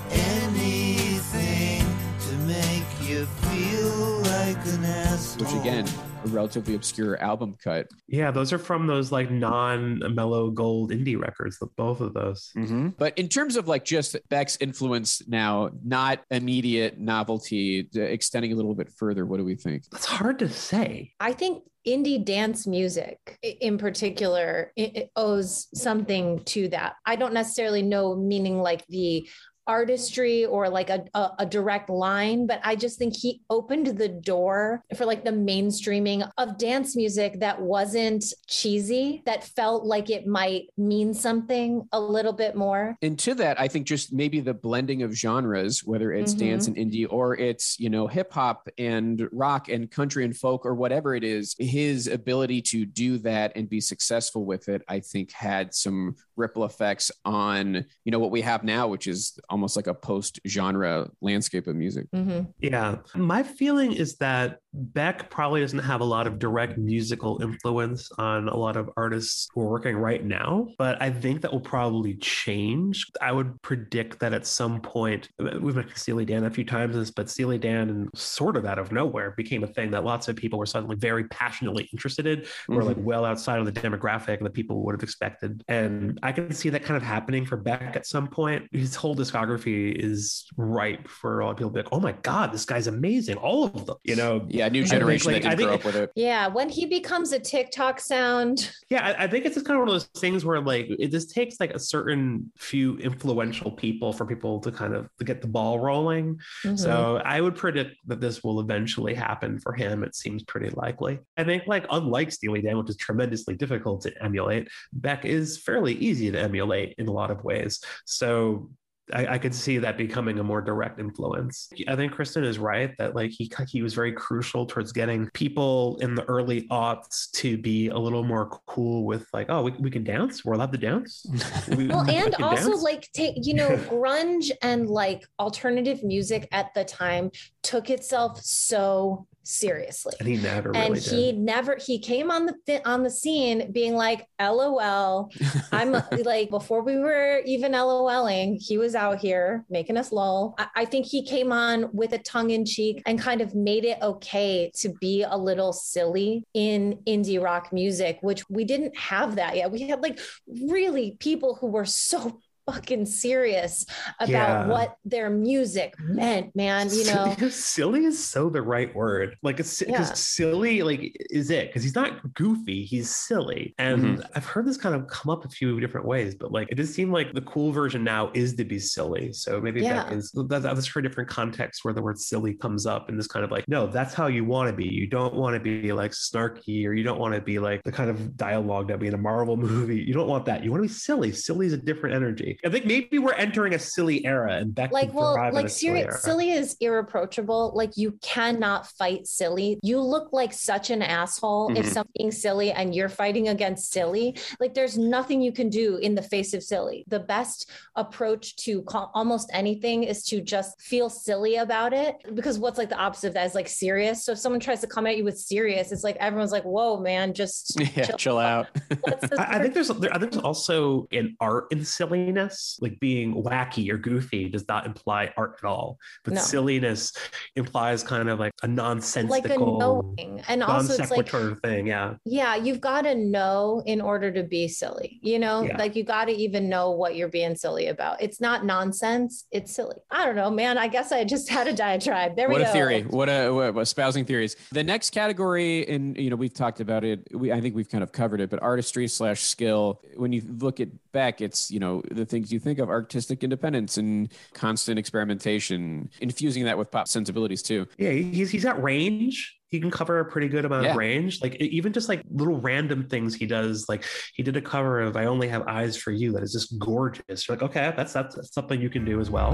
Anything to make you feel like an asshole. which again a relatively obscure album cut Yeah, those are from those like non-mellow gold indie records. Both of those. Mm-hmm. but in terms of like just beck's influence now not immediate novelty extending a little bit further what do we think That's hard to say. I think indie dance music in particular it, it owes something to that. I don't necessarily know meaning like the artistry or like a, a, a direct line, but I just think he opened the door for like the mainstreaming of dance music that wasn't cheesy, that felt like it might mean something a little bit more. and to that i think just maybe the blending of genres whether it's Mhm. dance and indie or it's you know hip hop and rock and country and folk or whatever it is his ability to do that and be successful with it i think had some ripple effects on you know what we have now which is almost like a post genre landscape of music Mhm. Yeah. My feeling is that Beck probably doesn't have a lot of direct musical influence on a lot of artists who are working right now, but I think that will probably change. I would predict that at some point, we've mentioned Steely Dan a few times, but Steely Dan, sort of out of nowhere, became a thing that lots of people were suddenly very passionately interested in, were like mm-hmm. well outside of the demographic that people would have expected. And I can see that kind of happening for Beck at some point. His whole discography is ripe for a lot of people to be like, oh my God, this guy's amazing. All of them, you know? yeah new think, generation like, that I didn't grow up with it Yeah, when he becomes a TikTok sound, Yeah, I, I think it's just kind of one of those things where like it just takes like a certain few influential people for people to kind of to get the ball rolling. Mhm. So I would predict that this will eventually happen for him. It seems pretty likely. I think like unlike Steely Dan, which is tremendously difficult to emulate, Beck is fairly easy to emulate in a lot of ways. So I, I could see that becoming a more direct influence. I think Kristen is right that like he he was very crucial towards getting people in the early aughts to be a little more cool with like, oh, we, we can dance. We're allowed to dance. We- well we and can also dance. like take you know grunge and like alternative music at the time took itself so seriously. And he never really and he did. never he came on the on the scene being like lol i'm like before we were even loling he was out here making us lol. I, I think he came on with a tongue-in-cheek and kind of made it okay to be a little silly in indie rock music which we didn't have that yet. We had like really people who were so fucking serious about Yeah. what their music meant man you know Silly- silly is so the right word. Like it's because Yeah. silly like is it because he's not goofy, he's silly. And Mm-hmm. I've heard this kind of come up a few different ways, but like it does seem like the cool version now is to be silly. So maybe Yeah. that is that, that's for different contexts where the word silly comes up and this kind of like, no, that's how you want to be. You don't want to be like snarky or you don't want to be like the kind of dialogue that would be in a Marvel movie. You don't want that. You want to be silly. Silly is a different energy. I think maybe we're entering a silly era and Beck like well like silly silly, silly is irreproachable. Like you cannot fight silly. You look like such an asshole if Mhm. something silly and you're fighting against silly. Like there's nothing you can do in the face of silly. The best approach to call almost anything is to just feel silly about it because what's like the opposite of that is like serious. So if someone tries to come at you with serious it's like everyone's like whoa man just yeah chill out. Let's I, I think there's there, there's also an art in silliness, like being wacky or goofy does not imply art at all. But No. silliness implies kind of like a like a nonsensical, knowing and also it's like thing. Yeah, yeah you've got to know in order to be silly you know Yeah. like you got to even know what you're being silly about it's not nonsense it's silly i don't know man i guess i just had a diatribe there what we go. What a theory what a what, what espousing theories the next category and you know we've talked about it we i think we've kind of covered it but artistry slash skill when you look at beck it's you know the things you think of artistic independence and constant experimentation infusing that with pop sensibilities too yeah. He's he's got range. He can cover a pretty good amount Yeah. of range. Like even just like little random things he does. Like he did a cover of "I Only Have Eyes for You" that is just gorgeous. You're like, okay, that's that's, that's something you can do as well.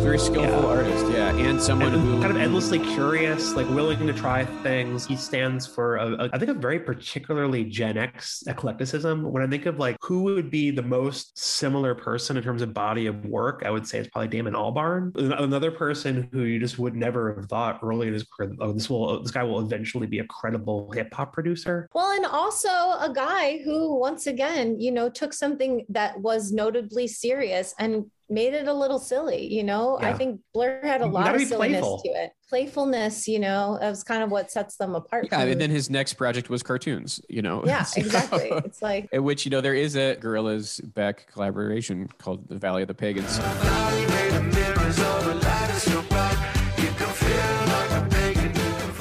very skillful Yeah. artist yeah and someone and who kind of endlessly curious, like willing to try things. He stands for, a, a, I think, a very particularly Gen X eclecticism. When I think of like who would be the most similar person in terms of body of work, I would say it's probably Damon Albarn. Another person who you just would never have thought early in his career, oh, this will, this guy will eventually be a credible hip hop producer. well and also a guy who once again you know took something that was notably serious and made it a little silly you know? I think blur had a lot of silliness playful. to it. Playfulness you know that was kind of what sets them apart yeah from- and then his next project was cartoons you know? Yeah So- exactly. It's like in which you know there is a Gorillaz beck collaboration called the valley of the pagans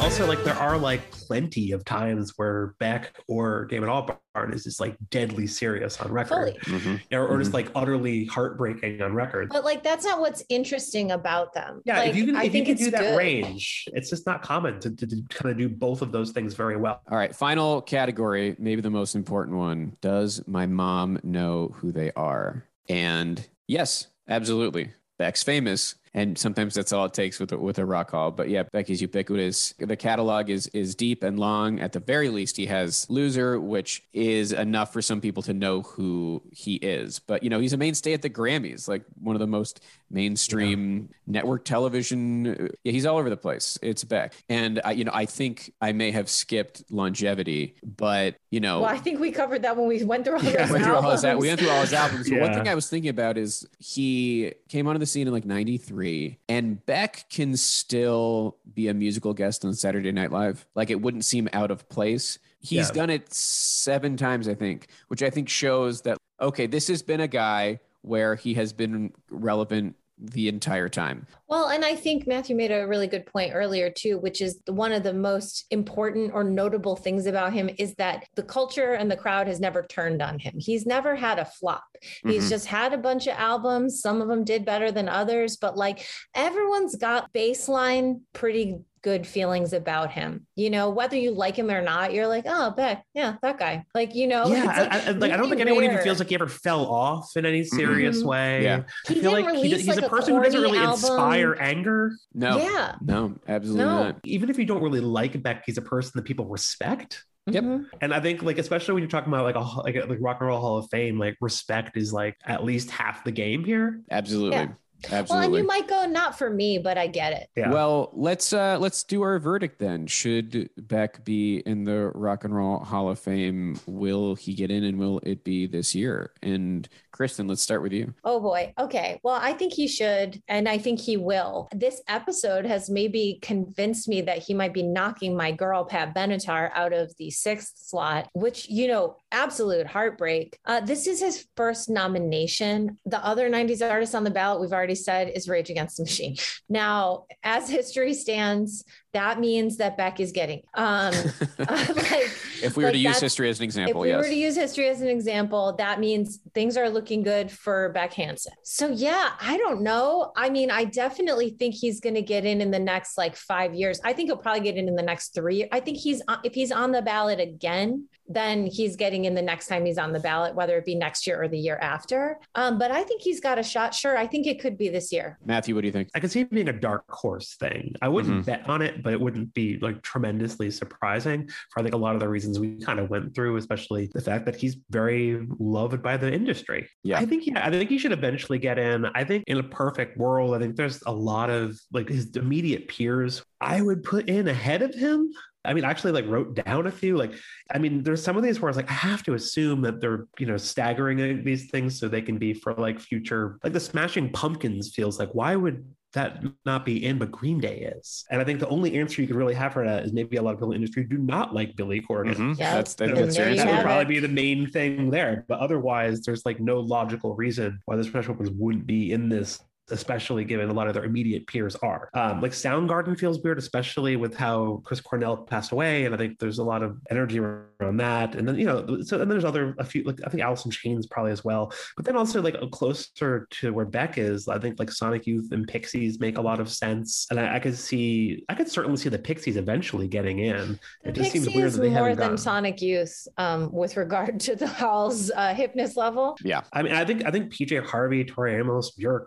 Also, also like there are like plenty of times where Beck or David Albarn is just like deadly serious on record, Fully. Mhm. or, or just like utterly heartbreaking on record. But like that's not what's interesting about them. Yeah, like, if you can, I if you can it's do that good. range, it's just not common to, to, to kind of do both of those things very well. All right, final category, maybe the most important one. Does my mom know who they are? And yes, absolutely. Beck's famous, and sometimes that's all it takes with a, with a rock hall. But yeah, Becky's ubiquitous. The catalog is is deep and long. At the very least, he has "Loser," which is enough for some people to know who he is. But you know, he's a mainstay at the Grammys, like one of the most mainstream network television. Uh, yeah, he's all over the place. It's Beck, and I, you know, I think I may have skipped longevity, but you know, Well, I think we covered that when we went through all Yeah, those went through all his, albums. we went through all his albums. But one thing I was thinking about is he came onto the scene in like 93 and Beck can still be a musical guest on Saturday Night Live. Like it wouldn't seem out of place. He's Yeah. done it seven times, I think, which I think shows that, okay, this has been a guy where he has been relevant the entire time. Well, and I think Matthew made a really good point earlier too, which is one of the most important or notable things about him is that the culture and the crowd has never turned on him. He's never had a flop. He's Mhm. just had a bunch of albums. Some of them did better than others, but like everyone's got baseline pretty good feelings about him. You know, whether you like him or not, you're like, oh, Beck, yeah, that guy. Like, you know, yeah, it's I, I, like, I don't think really anyone even feels like he ever fell off in any serious Mhm. way. Yeah. I He feel didn't like he, release, he's like, a a person who doesn't really album. inspire anger. No, Yeah. no, absolutely No. not. Even if you don't really like Beck, he's a person that people respect. Yep. Mhm. And I think, like, especially when you're talking about like a like, a, like Rock and Roll Hall of Fame, like respect is like at least half the game here. Absolutely. Yeah. Well, and you might go, not for me, but I get it. Yeah. Well, let's uh let's do our verdict then. Should Beck be in the Rock and Roll Hall of Fame? Will he get in and will it be this year? And Kristen, let's start with you. Oh boy. Okay. Well, I think he should, and I think he will. This episode has maybe convinced me that he might be knocking my girl, Pat Benatar, out of the sixth slot, which, you know, absolute heartbreak. Uh, this is his first nomination. The other 90s artist on the ballot, we've already said, is Rage Against the Machine. Now, as history stands, that means that Beck is getting. Um, like, if we were like to use history as an example, yes. if we yes. were to use history as an example, that means things are looking good for Beck Hansen. So yeah, I don't know. I mean, I definitely think he's going to get in in the next like five years. I think he'll probably get in in the next three. I think he's on- if he's on the ballot again, then he's getting in the next time he's on the ballot, whether it be next year or the year after. Um, but I think he's got a shot. Sure, I think it could be this year. Matthew, what do you think? I could see it being a dark horse thing. I wouldn't Mhm. bet on it, but it wouldn't be like tremendously surprising for I think a lot of the reasons we kind of went through, especially the fact that he's very loved by the industry. Yeah. I think yeah, I think he should eventually get in. I think in a perfect world, I think there's a lot of like his immediate peers I would put in ahead of him. I mean, actually like wrote down a few. Like, I mean, there's some of these where I was like, I have to assume that they're, you know, staggering these things so they can be for like future, like the Smashing Pumpkins feels like, why would that not be in, but Green Day is? And I think the only answer you could really have for that is maybe a lot of people in the industry do not like Billy Corgan. Mhm. Yeah, That's, that, that's your that would probably be the main thing there. But otherwise, there's like no logical reason why the Special Weapons wouldn't be in this, especially given a lot of their immediate peers are. Um, like Soundgarden feels weird, especially with how Chris Cornell passed away, and I think there's a lot of energy around that. And then you know, so and then there's other a few like I think Alice in Chains probably as well. But then also like closer to where Beck is, I think like Sonic Youth and Pixies make a lot of sense, and I, I could see I could certainly see the Pixies eventually getting in. The It just Pixies seems weird that they more haven't than gotten- Sonic Youth um, with regard to the Hall's uh, hipness level. Yeah. I mean, I think I think PJ Harvey, Tori Amos, Björk,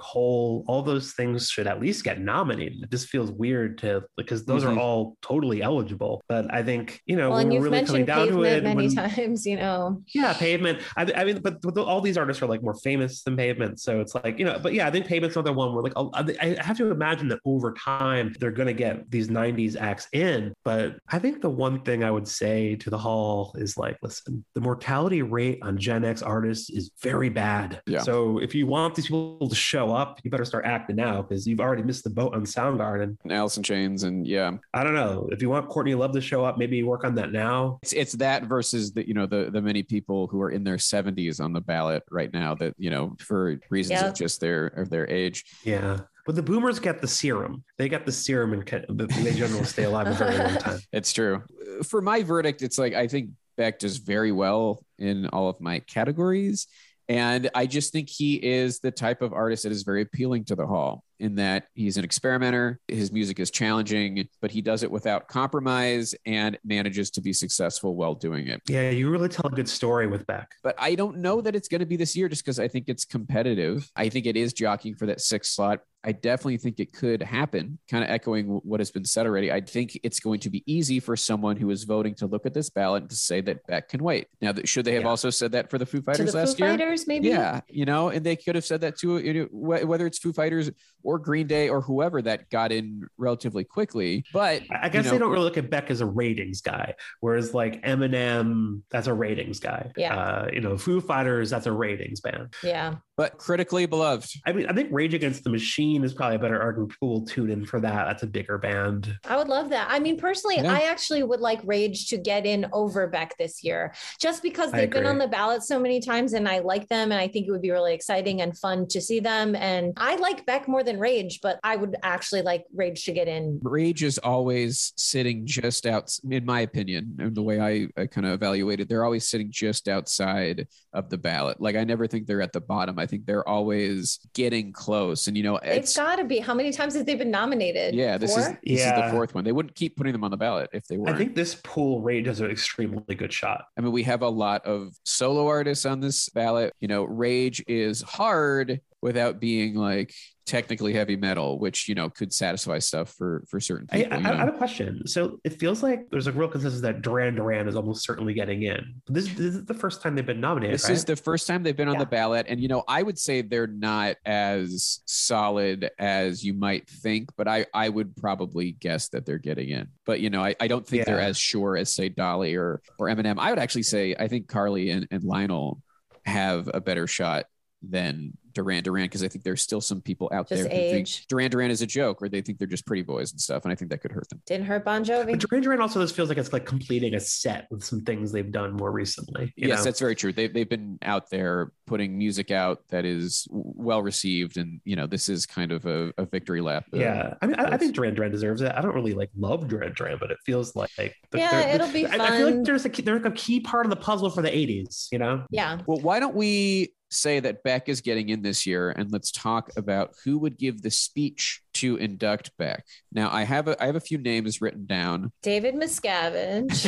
Hole, all those things should at least get nominated. It just feels weird to because those Mhm. are all totally eligible. But I think you know Well, when we're really coming down to it, many when- times, you know. yeah, pavement. I, I mean, but, but all these artists are like more famous than pavement, so it's like you know. But yeah, I think pavement's another one where like I'll- I I have to imagine that over time they're going to get these '90s acts in. But I think the one thing I would say to the hall is like, listen, the mortality rate on Gen X artists is very bad. Yeah. So if you want these people to show up, you better start acting now because you've already missed the boat on Soundgarden. And Alice in Chains and yeah. I don't know if you want Courtney Love to show up, maybe work on that now. It's it's that versus the you know the the many people who are in their 70s on the ballot right now that you know for reasons Yeah. of just their of their age. Yeah. But the boomers get the serum. They get the serum and they generally stay alive a very long time. It's true. For my verdict, it's like I think Beck does very well in all of my categories. And I just think he is the type of artist that is very appealing to the hall in that he's an experimenter. His music is challenging, but he does it without compromise and manages to be successful while doing it. Yeah, you really tell a good story with Beck. But I don't know that it's going to be this year just because I think it's competitive. I think it is jockeying for that sixth slot. I definitely think it could happen, kind of echoing what has been said already. I think it's going to be easy for someone who is voting to look at this ballot and to say that Beck can wait. Now, should they have Yeah. also said that for the Foo To Fighters the last Foo year? Fighters, maybe. Yeah, you know, and they could have said that too, you know, whether it's Foo Fighters or Green Day or whoever that got in relatively quickly. But I I guess you they don't really look at Beck as a ratings guy, whereas like Eminem, that's a ratings guy. Yeah. Uh, you know, Foo Fighters, that's a ratings band. Yeah. but critically beloved. I mean, I think Rage Against the Machine is probably a better argument. People will tune in for that. That's a bigger band. I would love that. I mean, personally, Yeah. I actually would like Rage to get in over Beck this year, just because they've been on the ballot so many times and I like them. And I think it would be really exciting and fun to see them. And I like Beck more than Rage, but I would actually like Rage to get in. Rage is always sitting just out, in my opinion, and the way I, I kind of evaluated, they're always sitting just outside of the ballot. Like I never think they're at the bottom. I think they're always getting close. And you know, It's it's got to be. How many times have they been nominated? yeah, this is Four? this is the fourth one. They wouldn't keep putting them on the ballot if they weren't. I think this pool Rage has an extremely good shot. I mean, we have a lot of solo artists on this ballot. You know, Rage is hard without being like technically heavy metal, which you know could satisfy stuff for for certain I, people. I, you I have a question. So it feels like there's a real consensus that Duran Duran is almost certainly getting in. This, this is the first time they've been nominated. This right? is the first time they've been on the ballot. And, you know, I would say they're not as solid as you might think, but I, I would probably guess that they're getting in. But, you know, I, I don't think they're as sure as, say, Dolly or, or Eminem. I would actually say I think Carly and, and Lionel have a better shot than Duran Duran because I think there's still some people out Just there who think age. Duran Duran is a joke or they think they're just pretty boys and stuff. And I think that could hurt them. Didn't hurt Bon Jovi. But Duran Duran also just feels like it's like completing a set with some things they've done more recently. you yes, know? that's very true. They've, they've been out there putting music out that is well received. And, you know, this is kind of a, a victory lap. uh, Yeah, I mean, I, I think Duran Duran deserves it. I don't really like love Duran Duran, but it feels like they're- Yeah, it'll be I, I feel like there's a key- they're like a key part of the puzzle for the '80s. You know, yeah. Well, why don't we say that Beck is getting in this year and let's talk about who would give the speech to induct Beck. Now, I have a I have a few names written down. David Miscavige.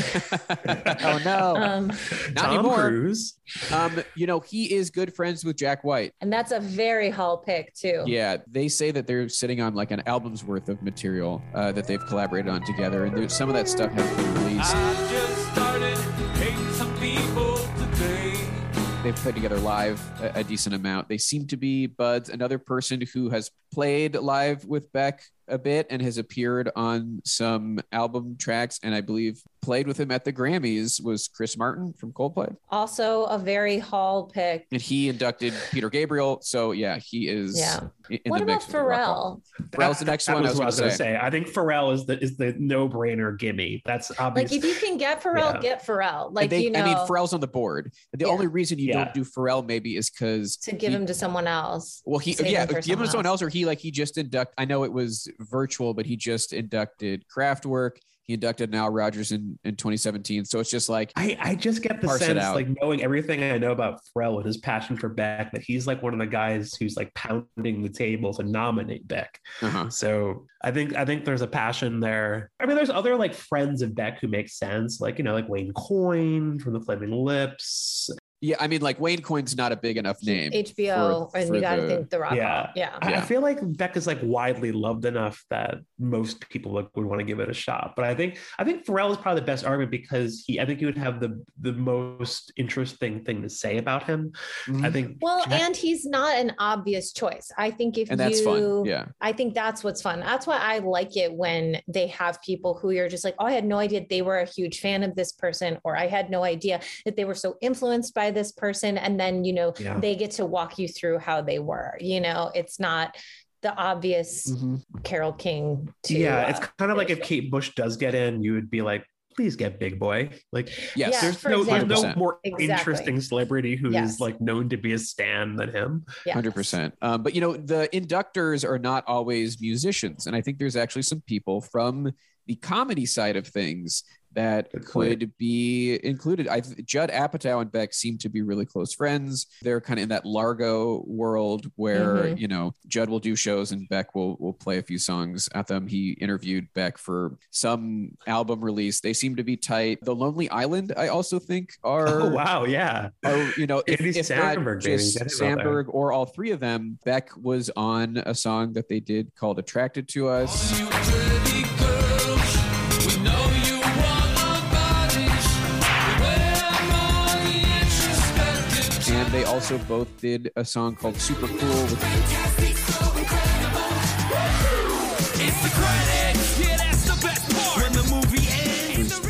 oh no. um, Not Tom anymore. Cruise. Um, you know, he is good friends with Jack White. and that's a very Hall pick, too. Yeah, they say that they're sitting on like an album's worth of material uh, that they've collaborated on together, and there's some of that stuff has been released. They've played together live a, a decent amount. They seem to be buds. Another person who has played live with Beck a bit and has appeared on some album tracks, and I believe played with him at the Grammys was Chris Martin from Coldplay, Also a very Hall pick. and he inducted Peter Gabriel. So yeah, he is. Yeah. In what the about mix with the Pharrell? Pharrell's the next That one I was was what I going was to going to say. say. I think Pharrell is the is the no brainer gimme. That's obvious. Like if you can get Pharrell, Yeah. get Pharrell. Like they, you know, I mean, Pharrell's on the board. The Yeah. only reason you Yeah. don't do Pharrell maybe is because to give him to someone else. Well, he yeah, give him to someone someone else, or he like he just induct. I know it was virtual, but he just inducted Kraftwerk. He inducted Nile Rodgers in in 2017. So it's just like I, I just get the sense, like knowing everything I know about Pharrell and his passion for Beck, that he's like one of the guys who's like pounding the table to nominate Beck. uh-huh. So I think I think there's a passion there. I mean, there's other like friends of Beck who make sense, like you know, like Wayne Coyne from the Flaming Lips. Yeah. I mean, like Wayne Coyne's not a big enough name. HBO, for- and for you got to think the Rock Yeah. Hall. Yeah. I- I feel like Beck is like widely loved enough that most people like, would want to give it a shot. But I think I think Pharrell is probably the best argument because he I think he would have the the most interesting thing to say about him. Mhm. I think Well, Jack- and he's not an obvious choice. I think if and that's you, fun. Yeah. I think that's what's fun. That's why I like it when they have people who you're just like, oh, I had no idea they were a huge fan of this person, or I had no idea that they were so influenced by this person. And then, you know, Yeah. they get to walk you through how they were. You know, it's not the obvious Mhm. Carole King. To, yeah, it's uh, kind of like if Kate Bush does get in, you would be like, please get Big Boi. Like, Yes. Yeah, there's no there's no more Exactly. interesting celebrity who is Yes. like known to be a stan than him. Yes. Hundred percent. Um, but you know, the inductors are not always musicians, and I think there's actually some people from the comedy side of things that could be included. I Judd Apatow and Beck seem to be really close friends. They're kind of in that Largo world where Mhm. you know Judd will do shows and Beck will will play a few songs at them. He interviewed Beck for some album release. They seem to be tight. The Lonely Island, I also think, are Oh wow, yeah. Oh, you know, if, if Samberg, not just get him out there. Samberg or all three of them, Beck was on a song that they did called "Attracted to Us." Also both did a song called "Super Cool" with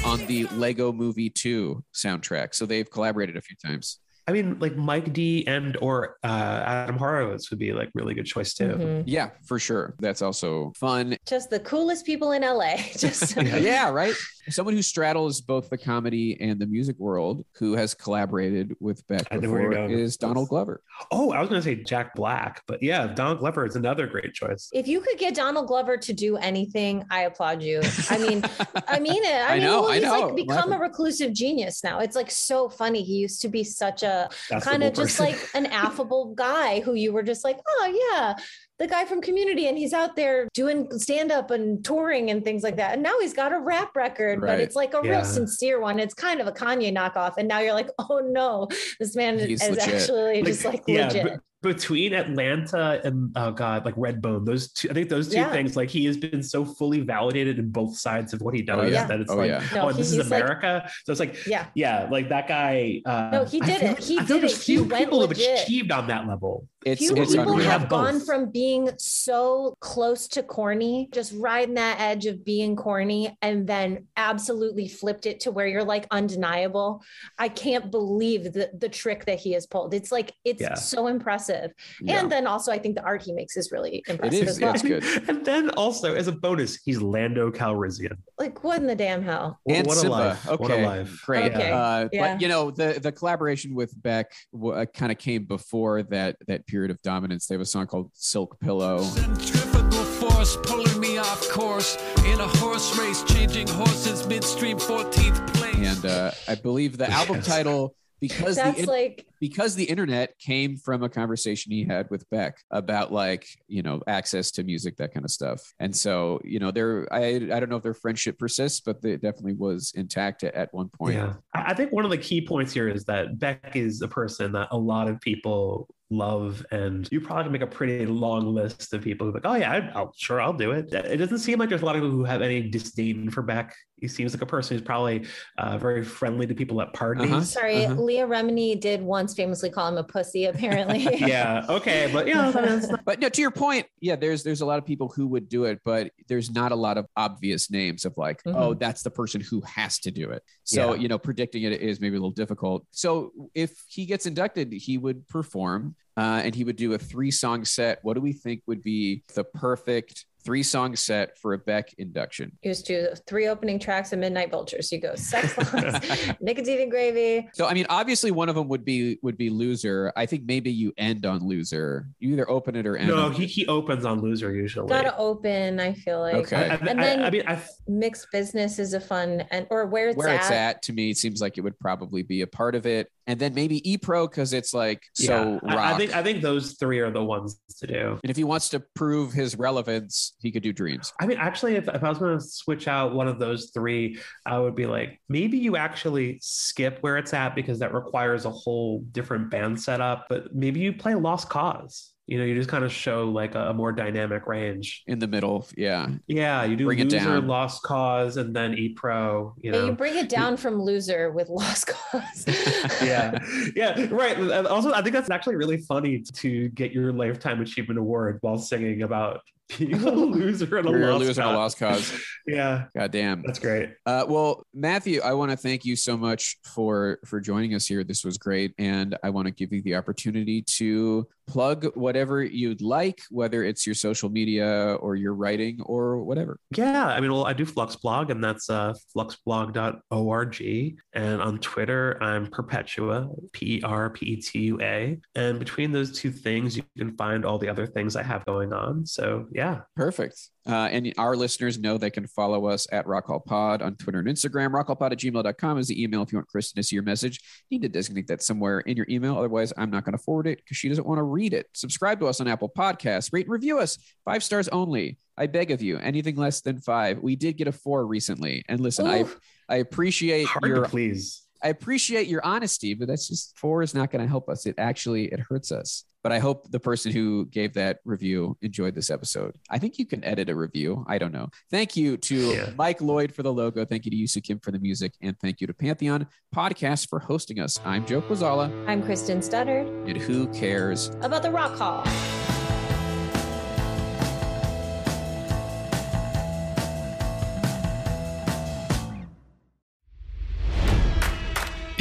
on the Lego Movie 2 soundtrack. So they've collaborated a few times. I mean, like Mike D and or uh, Adam Horovitz would be like really good choice too. Mhm. Yeah, for sure. That's also fun. Just the coolest people in LA. Just yeah, right. Someone who straddles both the comedy and the music world, who has collaborated with Beck I know where you're before, is Donald. Glover. Oh, I was gonna say Jack Black, but yeah, Donald Glover is another great choice. if you could get Donald Glover to do anything, I applaud you. I mean, I mean it. I, I mean, know, well, I he's know. like become Laughing. a reclusive genius now. It's like so funny. He used to be such a That's kind of just person. like an affable guy who you were just like, oh yeah, the guy from Community, and he's out there doing stand up and touring and things like that. And now he's got a rap record, but it's like a Yeah. real sincere one. It's kind of a Kanye knockoff, and now you're like, oh no, this man is He's is legit. actually just like yeah, legit. Be- between Atlanta and oh god, like Redbone, those two, I think those two Yeah. things, like he has been so fully validated in both sides of what he does yeah. that it's Oh, like, yeah. No, oh, this is he's like- America. so it's like, Yeah. yeah, like that guy. Uh, No, he I did feel it. like- He I feel did there's it. He few went people have legit. achieved on that level. It's Few it's people unreal. have Both. gone from being so close to corny, just riding that edge of being corny, and then absolutely flipped it to where you're like undeniable. I can't believe the the trick that he has pulled. It's like it's Yeah. so impressive. Yeah. And then also, I think the art he makes is really impressive is, as well. it's good. and then also as a bonus, he's Lando Calrissian. Like what in the damn hell? and what a Simba. life! Okay, What a life! great. Okay, Uh, yeah. But you know, the the collaboration with Beck w- uh, kind of came before that that period of dominance. They have a song called "Silk Pillow." Centrifugal force pulling me off course in a horse race, changing horses midstream, 14th place. and uh, I believe the album Yes. title because the That's in- like because the internet came from a conversation he had with Beck about like you know access to music that kind of stuff and so you know there I I don't know if their friendship persists but it definitely was intact at, at one point Yeah. I I think one of the key points here is that Beck is a person that a lot of people love, and you probably can make a pretty long list of people who are like, oh, yeah, I- I'll, sure, I'll do it. It doesn't seem like there's a lot of people who have any disdain for Beck. He seems like a person who's probably uh, very friendly to people at parties. Uh-huh. sorry, Uh-huh. Leah Remini did once famously call him a pussy, apparently. yeah. Okay. But yeah, that's not- but no to your point yeah there's there's a lot of people who would do it but there's not a lot of obvious names of like Mhm. oh that's the person who has to do it so Yeah. you know predicting it is maybe a little difficult so if he gets inducted he would perform uh, and he would do a three song set what do we think would be the perfect three song set for a beck induction He Used to three opening tracks of Midnight Vultures. You go sex bombs, nicotine and gravy. so i mean obviously one of them would be would be loser i think maybe you end on loser you either open it or end no, on he, it. he opens on loser usually. Gotta open, I feel like. Okay. I, I, And I- then- I mean, I, Mixed Bizness is a fun and or where it's where at. it's at to me it seems like it would probably be a part of it and then maybe e-pro because it's like so yeah, rock I, I think I think those three are the ones to do. and if he wants to prove his relevance he could do dreams I mean, actually, if, if I was going to switch out one of those three, I would be like, maybe you actually skip where it's at because that requires a whole different band setup. But maybe you play Lost Cause. You know, you just kind of show like a, a more dynamic range. in the middle yeah Yeah, you do Bring it Loser, down. Lost Cause, and then E Pro. You Yeah, know, you bring it down from loser with lost cause. yeah, yeah, right. And also, I think that's actually really funny to get your lifetime achievement award while singing about being a loser and a You're a lost loser and a lost cause Yeah, god damn that's great. uh, well matthew i want to thank you so much for for joining us here this was great and i want to give you the opportunity to plug whatever you'd like, whether it's your social media or your writing or whatever. Yeah, I mean, well, I do Fluxblog, and that's uh, fluxblog.org. And on Twitter, I'm Perpetua, P E R P E T U A. And between those two things, you can find all the other things I have going on. So, yeah. Perfect. Uh, and our listeners know they can follow us at Rock Hall Pod on Twitter and Instagram. Rockhallpod at gmail.com is the email if you want Kristen to see your message. You need to designate that somewhere in your email. Otherwise, I'm not going to forward it because she doesn't want to read it. Subscribe to us on Apple Podcasts. Rate and review us. Five stars only. I beg of you. Anything less than five. We did get a four recently. And listen, I Ooh. I appreciate Hard your please. I appreciate your honesty, but that's just four is not going to help us. It actually it hurts us. But I hope the person who gave that review enjoyed this episode. I think you can edit a review. I don't know. Thank you to Yeah. Mike Lloyd for the logo. Thank you to Yusu Kim for the music, and thank you to Pantheon Podcast for hosting us. I'm Joe Quazala, I'm Kristen Studard and who cares? about the Rock Hall.